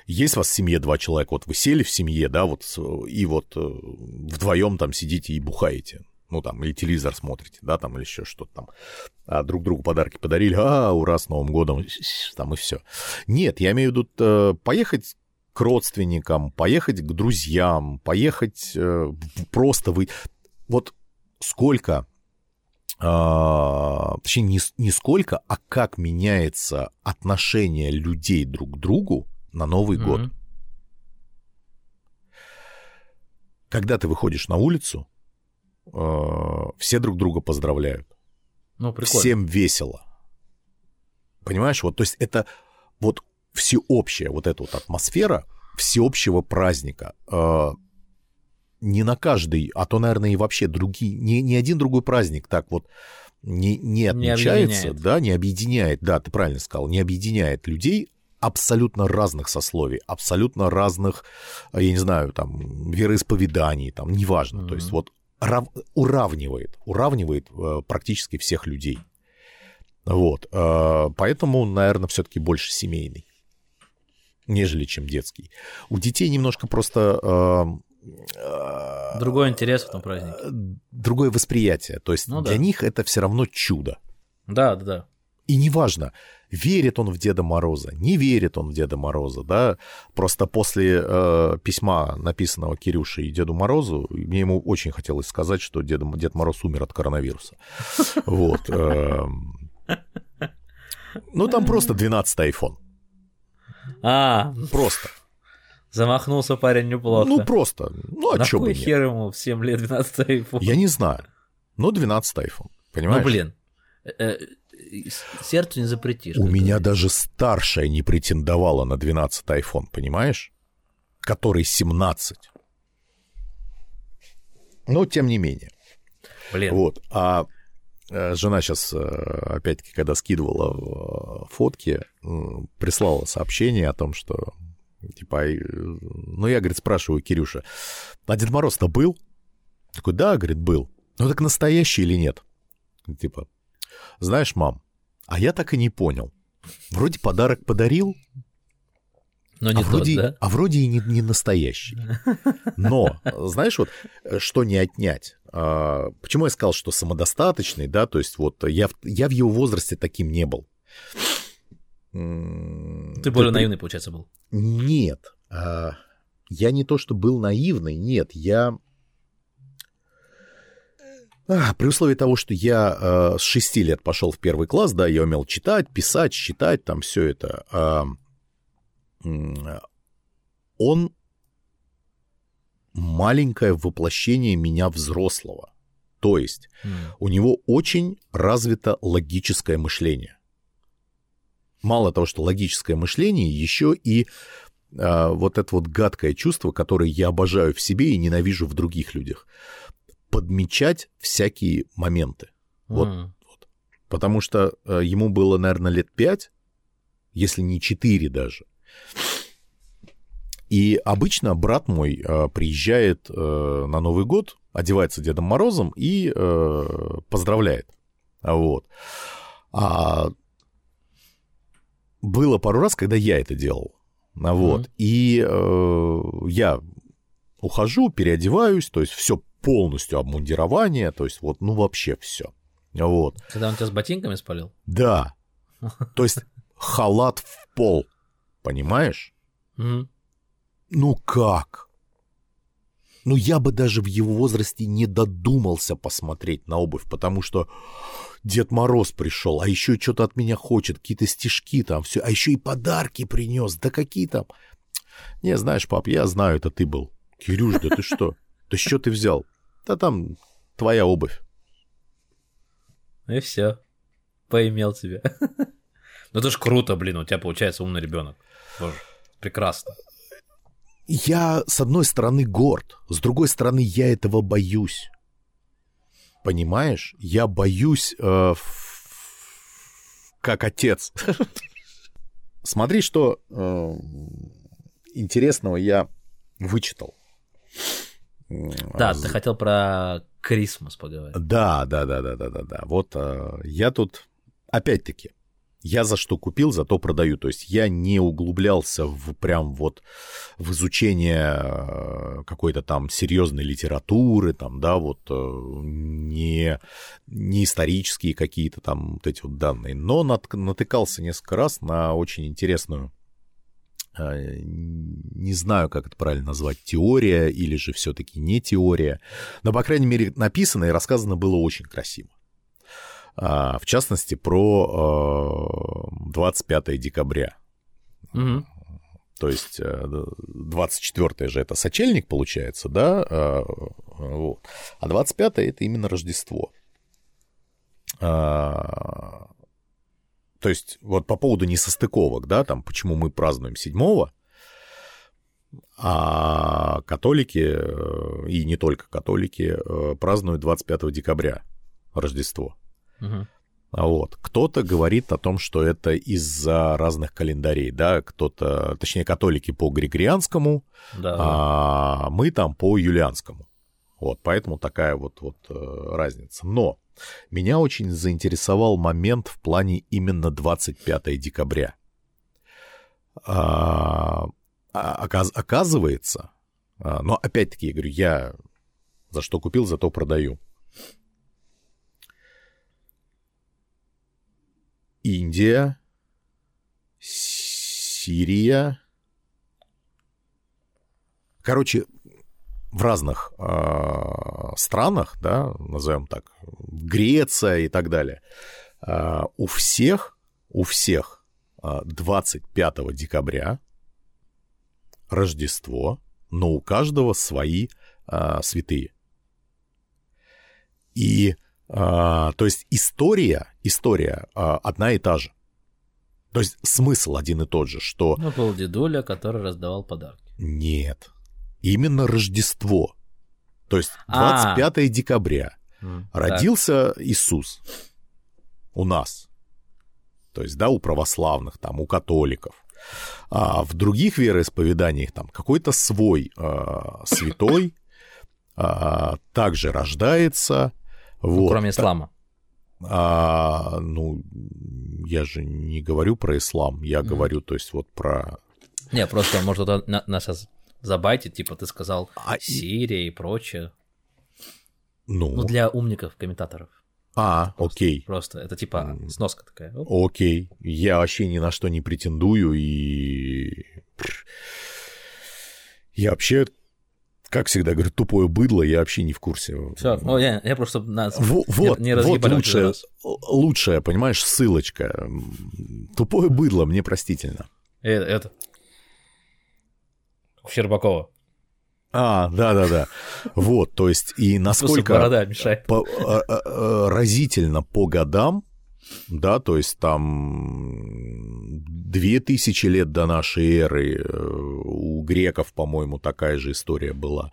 есть у вас в семье два человека, вот вы сели в семье, да, вот и вот э, вдвоем там сидите и бухаете. Ну, там, или телевизор смотрите, да, там, или еще что-то там. А друг другу подарки подарили, а, ура, с Новым годом, там и все. Нет, я имею в виду э, поехать к родственникам, поехать к друзьям, поехать э, просто вы... Вот сколько, а, точнее, не, не сколько, а как меняется отношение людей друг к другу на Новый Мгм. год. Когда ты выходишь на улицу, э, все друг друга поздравляют. Ну, прикольно. Всем весело. Понимаешь, вот, то есть это вот всеобщая вот эта вот атмосфера всеобщего праздника. Э, не на каждый, а то, наверное, и вообще другие, не, ни один другой праздник так вот не, не отмечается, объединяет. да, не объединяет, да, ты правильно сказал, не объединяет людей абсолютно разных сословий, абсолютно разных, э, я не знаю, там, вероисповеданий, там, неважно. То есть вот рав- уравнивает, уравнивает э, практически всех людей. Вот, э, поэтому, наверное, все-таки больше семейный, нежели чем детский. У детей немножко просто Другой интерес в этом празднике. другое восприятие. То есть Ну для да. них это все равно чудо. Да, да, да. И неважно, верит он в Деда Мороза, не верит он в Деда Мороза, да. Просто после э, письма, написанного Кирюше и Деду Морозу, мне ему очень хотелось сказать, что Дед, Дед Мороз умер от коронавируса. [laughs] Вот. эм. Ну, там просто 12 iPhone. А, Просто. Замахнулся парень неплохо. Ну, просто. Ну, а На чё бы нет? хер ему в 7 лет 12 iPhone? Я не знаю. Ну, 12 iPhone. Ну, Понимаешь? блин. э, э, Сердцу не запретишь. У меня говорится. даже старшая не претендовала на 12 iPhone, понимаешь? Который 17. Но тем не менее. Блин. Вот. А э, жена сейчас, опять-таки, когда скидывала фотки, прислала сообщение о том, что типа, э, ну, я, говорит, спрашиваю Кирюша, а Дед Мороз-то был? Такой, да, говорит, был. Ну, так настоящий или нет? Типа, знаешь, мам, а я так и не понял. Вроде подарок подарил, Но не а, тот, вроде, да? а вроде и не, не настоящий. Но, знаешь, вот что не отнять? А, Почему я сказал, что самодостаточный, да, то есть вот я, я в его возрасте таким не был. Ты более при- наивный, получается, был. Нет. а, Я не то, что был наивный, нет, я... А, При условии того, что я э, с 6 лет пошел в первый класс, да, я умел читать, писать, считать, там все это. а, он маленькое воплощение меня взрослого. То есть М. у него очень развито логическое мышление. Мало того, что логическое мышление, еще и а, вот это вот гадкое чувство, которое я обожаю в себе и ненавижу в других людях. Подмечать всякие моменты. Вот М. потому что э, ему было, наверное, лет пять, если не четыре даже. И обычно брат мой э, приезжает э, на Новый год, одевается Дедом Морозом и э, поздравляет. Вот. А было пару раз, когда я это делал. Вот. Mm-hmm. И э, я ухожу, переодеваюсь, то есть все полностью обмундирование, то есть вот, ну вообще все. Вот. Когда он тебя с ботинками спалил? Да. [laughs] То есть халат в пол, понимаешь? Мгм. Ну как? Ну я бы даже в его возрасте не додумался посмотреть на обувь, потому что Дед Мороз пришел, а еще что-то от меня хочет, какие-то стишки там, все, а еще и подарки принес, да какие там. Не, знаешь, пап, я знаю, это ты был. Кирюш, да ты что? Да что ты взял? Да там твоя обувь. И все. Поимел тебя. [laughs] Ну это ж круто, блин, у тебя получается умный ребенок. Боже, прекрасно. Я, с одной стороны, горд, с другой стороны, я этого боюсь. Понимаешь? Я боюсь э, как отец. [laughs] Смотри, что э, интересного я вычитал. Да, ты хотел про Крисмас поговорить. Да, да, да, да, да, да, да. Вот э, я тут, опять-таки, я за что купил, за то продаю. То есть я не углублялся в прям вот в изучение э, какой-то там серьезной литературы, там, да, вот э, не, не исторические какие-то там вот эти вот данные, но нат- натыкался несколько раз на очень интересную э, не знаю, как это правильно назвать, теория или же все-таки не теория, но, по крайней мере, написано и рассказано было очень красиво. А, В частности, про э, 25 декабря. Мгм. То есть э, 24 же это сочельник, получается, да? э, вот. А 25 это именно Рождество. А, То есть вот по поводу несостыковок, да, там, почему мы празднуем 7 а католики, э, и не только католики, э, празднуют 25 декабря Рождество. А Вот. Кто-то говорит о том, что это из-за разных календарей, да, кто-то, точнее, католики по григорианскому, Да. а мы там по юлианскому. Вот, поэтому такая вот, вот э, разница. Но меня очень заинтересовал момент в плане именно 25 декабря. А, а, оказ- оказывается, а, но опять-таки, я говорю, я за что купил, зато продаю. Индия, Сирия. Короче, в разных а, странах, да, назовем так, Греция и так далее, а, у всех, у всех а, 25 декабря Рождество, но у каждого свои а, святые. И, а, то есть история, история а, одна и та же. То есть смысл один и тот же, что Ну, был дедуля, который раздавал подарки. нет, именно Рождество. То есть А. 25 декабря М, родился Иисус у нас. То есть, да, у православных, там, у католиков. А в других вероисповеданиях там какой-то свой а, святой а, также рождается. Ну, Вот. Кроме ислама. А, ну, я же не говорю про ислам, я говорю, то есть, вот про... Не, просто, может, на- нас сейчас забайтит, типа ты сказал А, Сирия и прочее. ну, Ну, для умников, комментаторов. а, окей. Просто это типа сноска такая. Оп. Окей, я вообще ни на что не претендую, и... Я вообще, как всегда говорю, тупое быдло, я вообще не в курсе. Все, ну, я, я просто нас Во- Вот, не, не вот лучшая, лучшая, понимаешь, ссылочка. Тупое быдло, мне простительно. Э, Это. У Щербакова. А, да-да-да. Вот, то есть, и насколько... борода мешает. по- а- а- а, разительно по годам, да, то есть там две тысячи лет до нашей эры э, у греков, по-моему, такая же история была.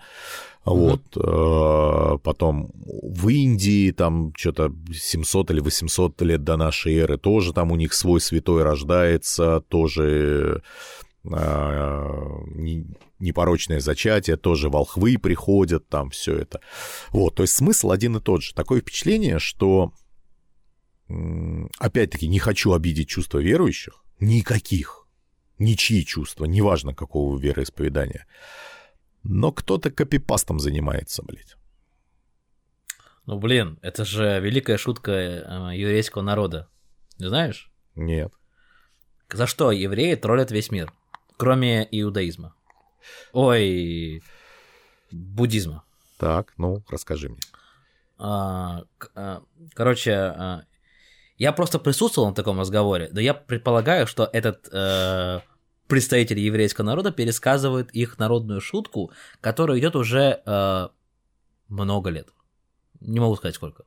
Вот, mm-hmm. потом в Индии там что-то 700 или 800 лет до нашей эры тоже там у них свой святой рождается, тоже а, непорочное зачатие, тоже волхвы приходят, там все это. Вот, то есть смысл один и тот же. Такое впечатление, что, опять-таки, не хочу обидеть чувства верующих, никаких, ничьи чувства, неважно какого вероисповедания, но кто-то копипастом занимается, блядь. Ну, блин, это же великая шутка э, еврейского народа. Не знаешь? Нет. За что евреи троллят весь мир, кроме иудаизма? Ой, буддизма. Так, ну, расскажи мне. А, а, короче, а, я просто присутствовал на таком разговоре, но я предполагаю, что этот э, представитель еврейского народа пересказывает их народную шутку, которая идет уже э, много лет. Не могу сказать сколько.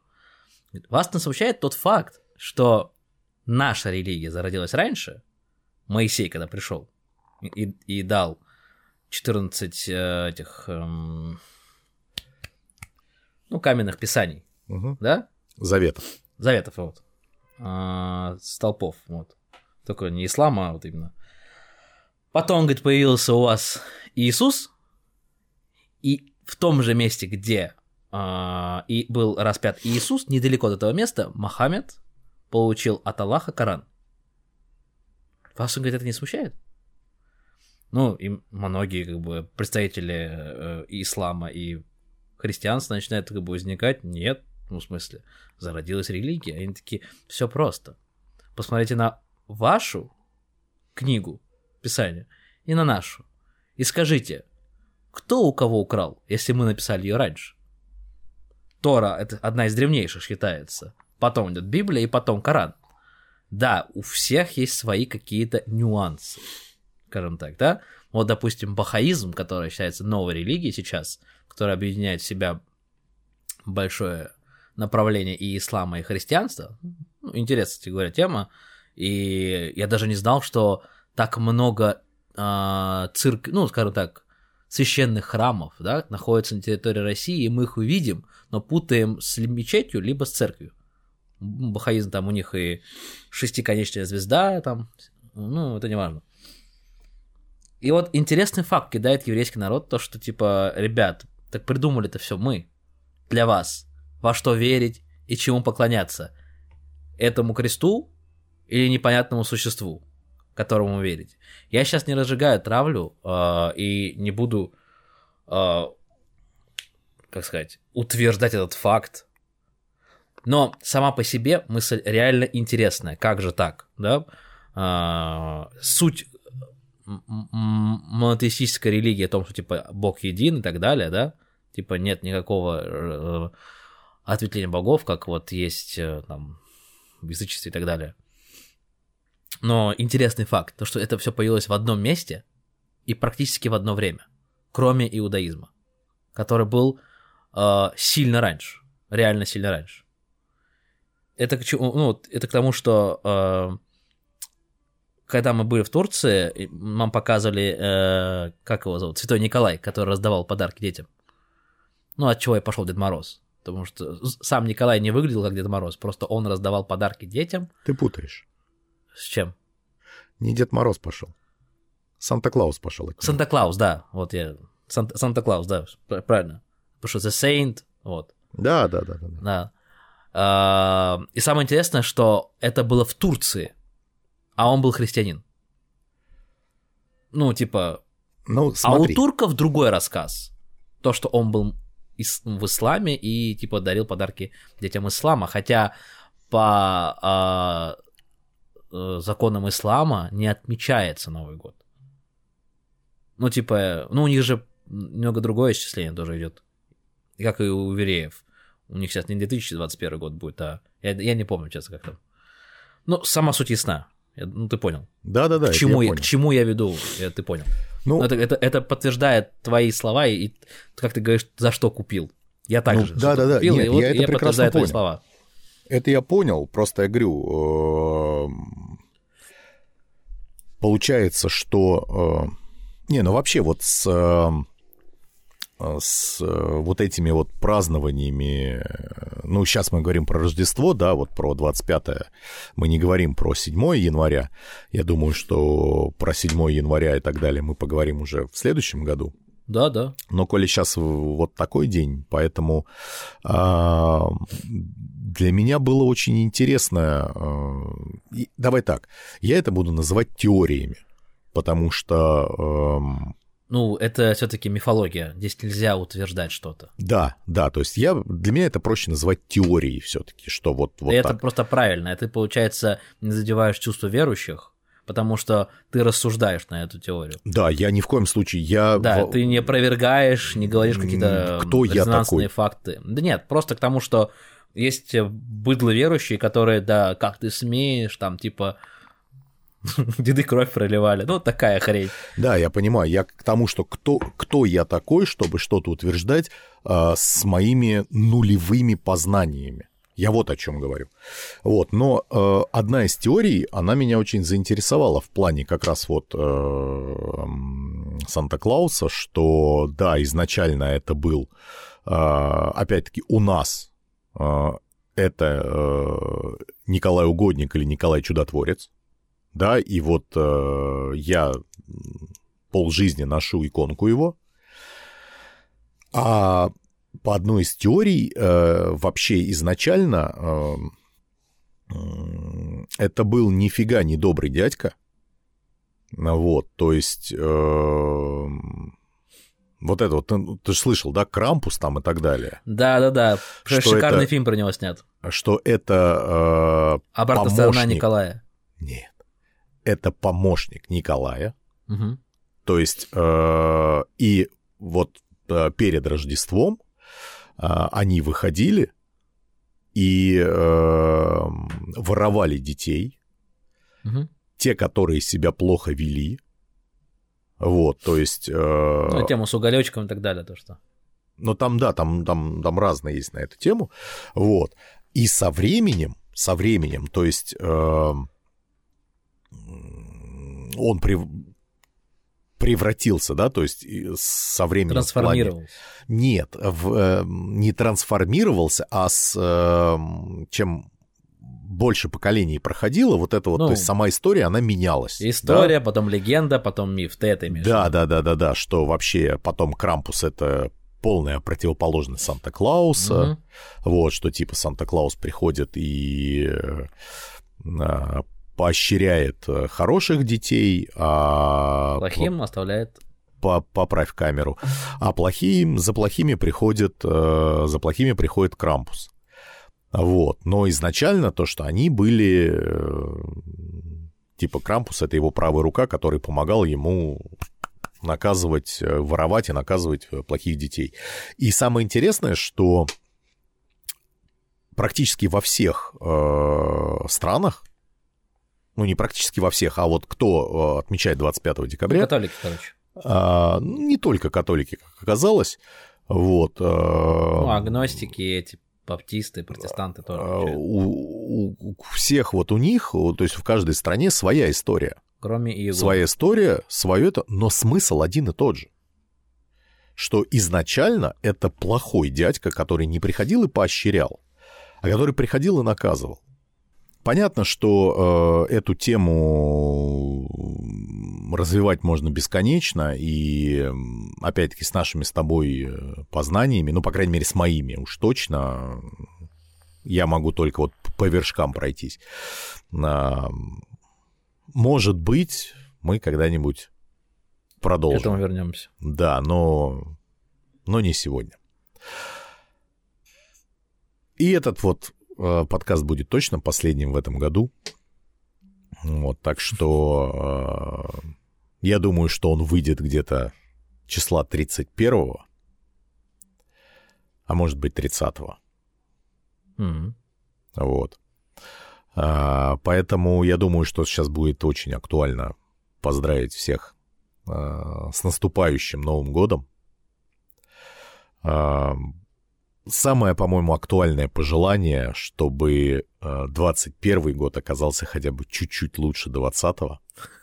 Вас не смущает тот факт, что наша религия зародилась раньше, Моисей, когда пришел и, и дал 14 э, этих, эм, ну, каменных писаний, угу. да? Заветов. Заветов, вот. А, столпов, вот. Только не ислама, а вот именно. Потом, говорит, появился у вас Иисус, и в том же месте, где а, и был распят Иисус, недалеко от этого места, Мохаммед получил от Аллаха Коран. Вас, он говорит, это не смущает? Ну, и многие как бы представители э, ислама и христианства начинают как бы возникать. Нет, ну, в смысле, зародилась религия. Они такие, все просто. Посмотрите на вашу книгу, Писание, и на нашу. И скажите, кто у кого украл, если мы написали ее раньше? Тора — это одна из древнейших считается. Потом идет Библия и потом Коран. Да, у всех есть свои какие-то нюансы скажем так, да? Вот, допустим, бахаизм, который считается новой религией сейчас, которая объединяет в себя большое направление и ислама, и христианства. Ну, интересная, кстати говоря, тема. И я даже не знал, что так много э, цирк, ну, скажем так, священных храмов, да, находится на территории России, и мы их увидим, но путаем с мечетью либо с церковью. Бахаизм там у них и шестиконечная звезда, там, ну, это не важно. И вот интересный факт кидает еврейский народ, то, что типа, ребят, так придумали это все мы, для вас, во что верить и чему поклоняться. Этому кресту или непонятному существу, которому верить. Я сейчас не разжигаю травлю э, и не буду, э, как сказать, утверждать этот факт. Но сама по себе мысль реально интересная. Как же так, да? Э, суть монотеистическая религия о том, что типа Бог един и так далее, да, типа нет никакого ответвления богов, как вот есть э, там в язычестве и так далее. Но интересный факт, то что это все появилось в одном месте и практически в одно время, кроме иудаизма, который был э, сильно раньше, реально сильно раньше. Это к чему? Ну, это к тому, что э, когда мы были в Турции, нам показывали, э, как его зовут, Святой Николай, который раздавал подарки детям. Ну, от чего я пошел Дед Мороз. Потому что сам Николай не выглядел как Дед Мороз, просто он раздавал подарки детям. Ты путаешь. С чем? Не Дед Мороз пошел. Санта-Клаус пошел. Санта-Клаус, да. Вот я. Санта-Клаус, да, правильно. Потому что The Saint, вот. Да, да, да. да. да. А, и самое интересное, что это было в Турции а он был христианин. Ну, типа... Ну, смотри. А у турков другой рассказ. То, что он был в исламе и, типа, дарил подарки детям ислама. Хотя по а, э, законам ислама не отмечается Новый год. Ну, типа, ну, у них же немного другое исчисление тоже идет. Как и у вереев. У них сейчас не 2021 год будет, а... Я, я не помню, честно, как там. Ну, сама суть ясна. Ну, ты понял. Да-да-да. К, чему я, я, к чему я веду, ты понял. Ну, это, это, это подтверждает твои слова, и, как ты говоришь, за что купил. Я также. Ну, да-да-да, купил, Нет, и вот я это прекрасно понял. твои слова. Это я понял, просто я говорю, получается, что... Э, не, ну вообще вот с, э, с вот этими вот празднованиями, ну, сейчас мы говорим про Рождество, да, вот про 25 мы не говорим про 7 января. Я думаю, что про 7 января и так далее мы поговорим уже в следующем году. Да, да. Но коли сейчас вот такой день, поэтому а, для меня было очень интересно. А, и, давай так, я это буду называть теориями, потому что... А, ну, это все-таки мифология. Здесь нельзя утверждать что-то. Да, да. То есть я для меня это проще называть теорией все-таки, что вот, вот и это так. просто правильно. Ты, получается, не задеваешь чувство верующих, потому что ты рассуждаешь на эту теорию. Да, я ни в коем случае, я... Да, ты не опровергаешь, не говоришь какие-то Кто я такой? факты. Да нет, просто к тому, что есть быдло верующие, которые, да, как ты смеешь, там, типа, [laughs] деды кровь проливали. Ну, такая хрень. Да, я понимаю. Я к тому, что кто, кто я такой, чтобы что-то утверждать э, с моими нулевыми познаниями. Я вот о чем говорю. Вот, но э, одна из теорий, она меня очень заинтересовала в плане как раз вот э, Санта-Клауса, что да, изначально это был, э, опять-таки, у нас э, это э, Николай Угодник или Николай Чудотворец, да, и вот э, я полжизни ношу иконку его, а по одной из теорий, э, вообще изначально э, это был нифига не добрый дядька. Вот, то есть... Э, вот это вот, ты, ты же слышал, да, Крампус там и так далее. Да-да-да, шикарный это, фильм про него снят. Что это э, Обратная помощник... сторона Николая. Нет, это помощник Николая. Угу. То есть, э, и вот э, перед Рождеством а, они выходили и э, воровали детей, угу. те, которые себя плохо вели. Вот, то есть... Э, ну, тему с уголечком и так далее, то что. Ну, там, да, там, там, там разные есть на эту тему. Вот. И со временем, со временем, то есть э, он при, превратился, да, то есть со временем... Трансформировался. Плане... Нет, в, э, не трансформировался, а с э, чем больше поколений проходило, вот эта вот, ну, то есть сама история, она менялась. История, да? потом легенда, потом миф, ты это имеешь Да, да, да, да, да, что вообще потом Крампус это полная противоположность Санта-Клауса, угу. вот, что типа Санта-Клаус приходит и э, поощряет э, хороших детей, а... Плохим оставляет поправь камеру. А плохим, за плохими приходит, э, за плохими приходит Крампус. Вот. Но изначально то, что они были... Э, типа Крампус — это его правая рука, который помогал ему наказывать, воровать и наказывать плохих детей. И самое интересное, что практически во всех э, странах ну, не практически во всех, а вот кто э, отмечает 25 декабря. Ну, католики, короче. А, не только католики, как оказалось. Вот. Э, ну, агностики эти, баптисты, протестанты тоже. А, у, у, у всех вот у них, то есть в каждой стране своя история. Кроме Иеговы. Своя история, свое это, но смысл один и тот же. Что изначально это плохой дядька, который не приходил и поощрял, а который приходил и наказывал. Понятно, что э, эту тему развивать можно бесконечно, и опять-таки с нашими с тобой э, познаниями, ну, по крайней мере, с моими уж точно, я могу только вот по вершкам пройтись. А, может быть, мы когда-нибудь продолжим. К этому вернемся. Да, но, но не сегодня. И этот вот подкаст будет точно последним в этом году. Вот, так что э, я думаю, что он выйдет где-то числа 31 а может быть 30 -го. Mm-hmm. Вот. А, поэтому я думаю, что сейчас будет очень актуально поздравить всех а, с наступающим Новым годом. А, самое, по-моему, актуальное пожелание, чтобы 21 э, год оказался хотя бы чуть-чуть лучше 20-го.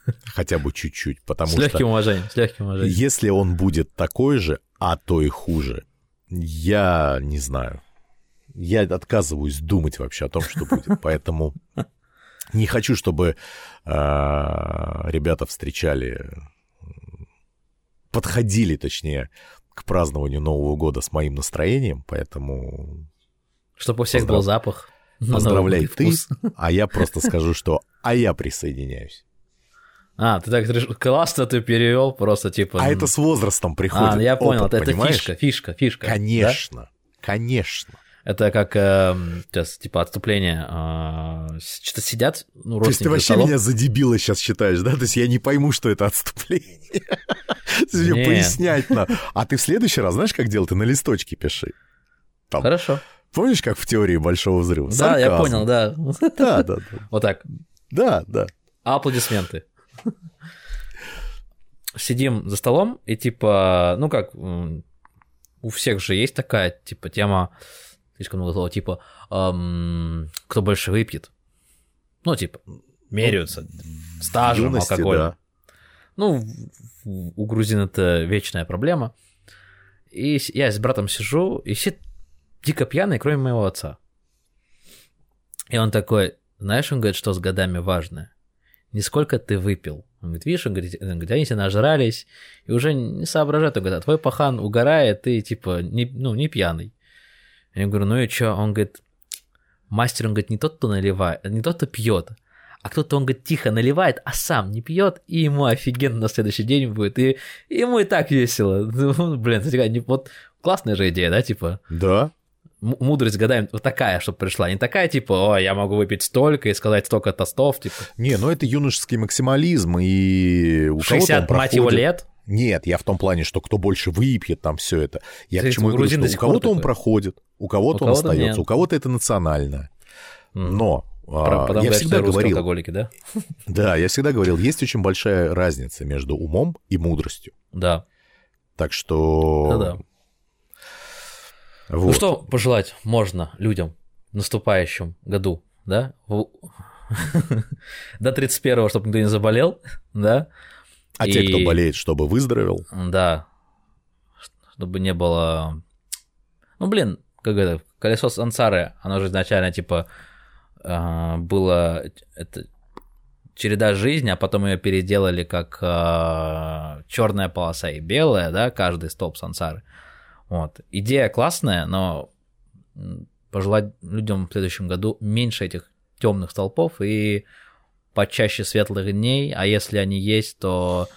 [laughs] Хотя бы чуть-чуть, потому С что... легким уважением, с легким уважением. Если он будет такой же, а то и хуже, я не знаю. Я отказываюсь думать вообще о том, что будет. [laughs] Поэтому не хочу, чтобы э, ребята встречали, подходили, точнее, к празднованию Нового года с моим настроением, поэтому Чтобы у всех Поздрав- был запах. поздравляй ты, вкус. [laughs] а я просто скажу, что а я присоединяюсь. А, ты так классно ты перевел, просто типа... А это с возрастом приходит. А, я понял, опыт, это, это фишка, фишка, фишка. да? Конечно, конечно. Это как эм, сейчас, типа, отступление. с- Что-то сидят, ну, То есть ты вообще меня за дебила сейчас считаешь, да? То есть я не пойму, что это отступление. [laughs] Мне Не. пояснять надо. А ты в следующий раз знаешь, как делать? Ты на листочке пиши. Там, Хорошо. Помнишь, как в теории Большого Взрыва? Да, я Сарказм. понял, да. [laughs] Да, да, да. Вот так. Да, да. Аплодисменты. [laughs] Сидим за столом, и типа, ну как, у всех же есть такая, типа, тема, слишком много слова, типа, ам, кто больше выпьет. Ну, типа, меряются В стажем юности, алкоголем. да. Ну, у грузин это вечная проблема. И я с братом сижу, и все дико пьяные, кроме моего отца. И он такой, знаешь, он говорит, что с годами важно? Не сколько ты выпил. Он говорит, видишь, он говорит, он говорит, они все нажрались, и уже не соображают. Он говорит, а твой пахан угорает, ты типа, не, ну, не пьяный. Я говорю, ну и что? Он говорит, мастер, он говорит, не тот, кто наливает, не тот, кто пьет, а кто-то, он говорит, тихо наливает, а сам не пьет, и ему офигенно на следующий день будет, и, и ему и так весело. [laughs] Ну, блин, не- вот классная же идея, да, типа, Да. мудрость годами вот такая, чтобы пришла, не такая, типа, о, я могу выпить столько и сказать столько тостов, типа, Не, ну это юношеский максимализм, и у кого-то он 60, мать его, проходит. лет, Нет, я в том плане, что кто больше выпьет, там все это. Я Ты к чему говорю, что у кого-то он проходит, у кого-то он кого-то остается, нет. у кого-то это национальное. Но Про- а, я всегда говорил, алкоголики, да? [laughs] да, я всегда говорил, есть очень большая разница между умом и мудростью. Да. Так что... Да-да. Вот. Ну что пожелать можно людям в наступающем году, да? [laughs] До 31-го, чтобы никто не заболел, да? А те, кто и- болеет, чтобы выздоровел. Да. Чтобы не было... Ну, блин, как это, колесо сансары, оно же изначально, типа, а, было... Это череда жизни, а потом ее переделали как черная полоса и белая, да, каждый столб сансары. Вот. Идея классная, но пожелать людям в следующем году меньше этих темных столпов и почаще светлых дней, а если они есть, то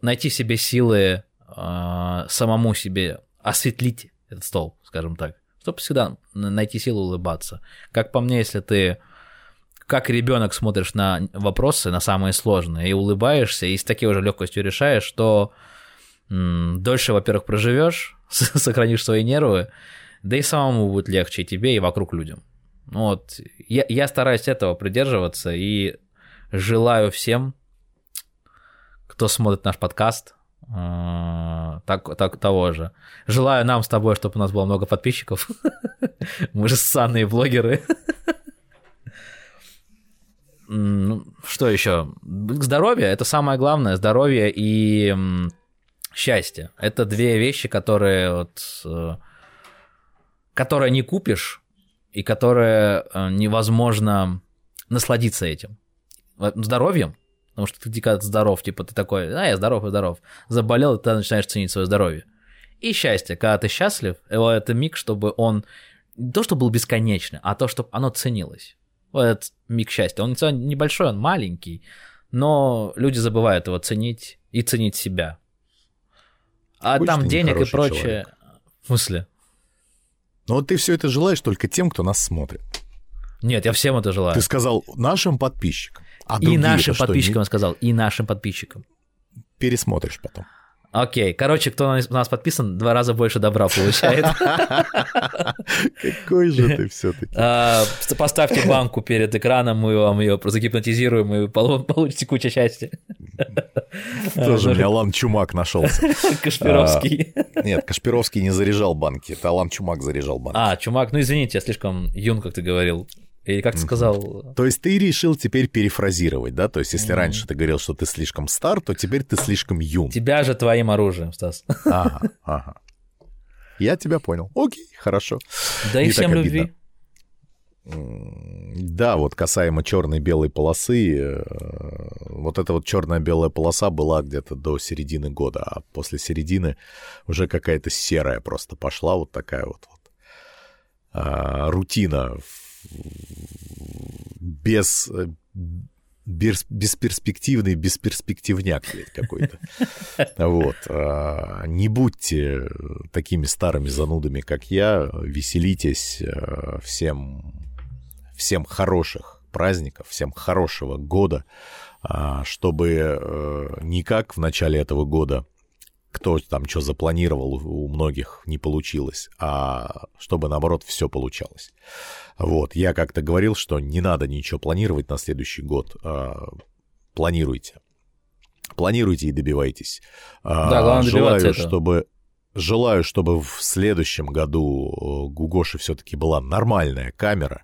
найти себе силы э, самому себе осветлить этот столб, скажем так, чтобы всегда найти силу улыбаться. Как по мне, если ты как ребенок смотришь на вопросы, на самые сложные, и улыбаешься, и с такой же легкостью решаешь, что м, дольше, во-первых, проживешь, [laughs] сохранишь свои нервы, да и самому будет легче и тебе, и вокруг людям. Ну Вот. Я, я стараюсь этого придерживаться и желаю всем, кто смотрит наш подкаст, э, так, так, того же. Желаю нам с тобой, чтобы у нас было много подписчиков. [laughs] Мы же ссанные блогеры. Ну, Что еще? Здоровье это самое главное. Здоровье и счастье. Это две вещи, которые вот, э, которые не купишь и которые э, невозможно насладиться этим. Во- Здоровьем, потому что ты дико здоров, типа ты такой, а, я здоров, я здоров. Заболел, и ты начинаешь ценить свое здоровье. И счастье, когда ты счастлив, это миг, чтобы он не то, что был бесконечный, а то, чтобы оно ценилось. Вот этот миг счастья. Он не небольшой, он маленький, но люди забывают его ценить и ценить себя. А Хочешь, там денег и прочее. человек. В смысле? Но вот ты все это желаешь только тем, кто нас смотрит. Нет, я всем это желаю. Ты сказал нашим подписчикам. А и нашим что, не подписчикам сказал, и нашим подписчикам. пересмотришь потом. Окей, короче, кто на нас подписан, два раза больше добра получает. Какой же ты все-таки. А, Поставьте банку перед экраном, мы вам ее загипнотизируем, и получите кучу счастья. Тоже у меня Алан Чумак нашелся. Кашпировский. Нет, Кашпировский не заряжал банки, это Алан Чумак заряжал банки. А, чумак, ну извините, я слишком юн, как ты говорил. Или как ты сказал? То есть ты решил теперь перефразировать, да? То есть если раньше ты говорил, что ты слишком стар, то теперь ты слишком юн. Тебя же твоим оружием, Стас. Ага, ага. Я тебя понял. Окей, хорошо. Да и всем любви. Да, вот касаемо черной белой полосы, э, вот эта вот черная белая полоса была где-то до середины года, а после середины уже какая-то серая просто пошла, вот такая вот, вот а, рутина в- без э, без, бесперспективный бесперспективняк какой-то. Вот. а, Не будьте такими старыми занудами, как я. Веселитесь. э, Всем, всем хороших праздников, всем хорошего года, а, чтобы э, не как в начале этого года кто там что запланировал, у многих не получилось, а чтобы, наоборот, все получалось. Вот, я как-то говорил, что не надо ничего планировать на следующий год. а, Планируйте. Планируйте и добивайтесь. А, Да, главное добиваться Желаю, этого. чтобы... Желаю, чтобы в следующем году э, у Гоши все-таки была нормальная камера,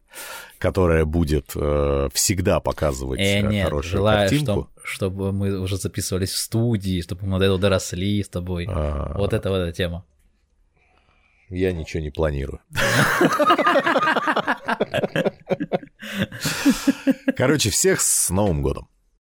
которая будет э, всегда показывать Э, э, нет, хорошую желаю, картинку. чтоб- чтобы мы уже записывались в студии, чтобы мы до этого доросли с тобой. А, Вот это вот эта тема. Я ничего не планирую. [laughs] Короче, всех с Новым годом.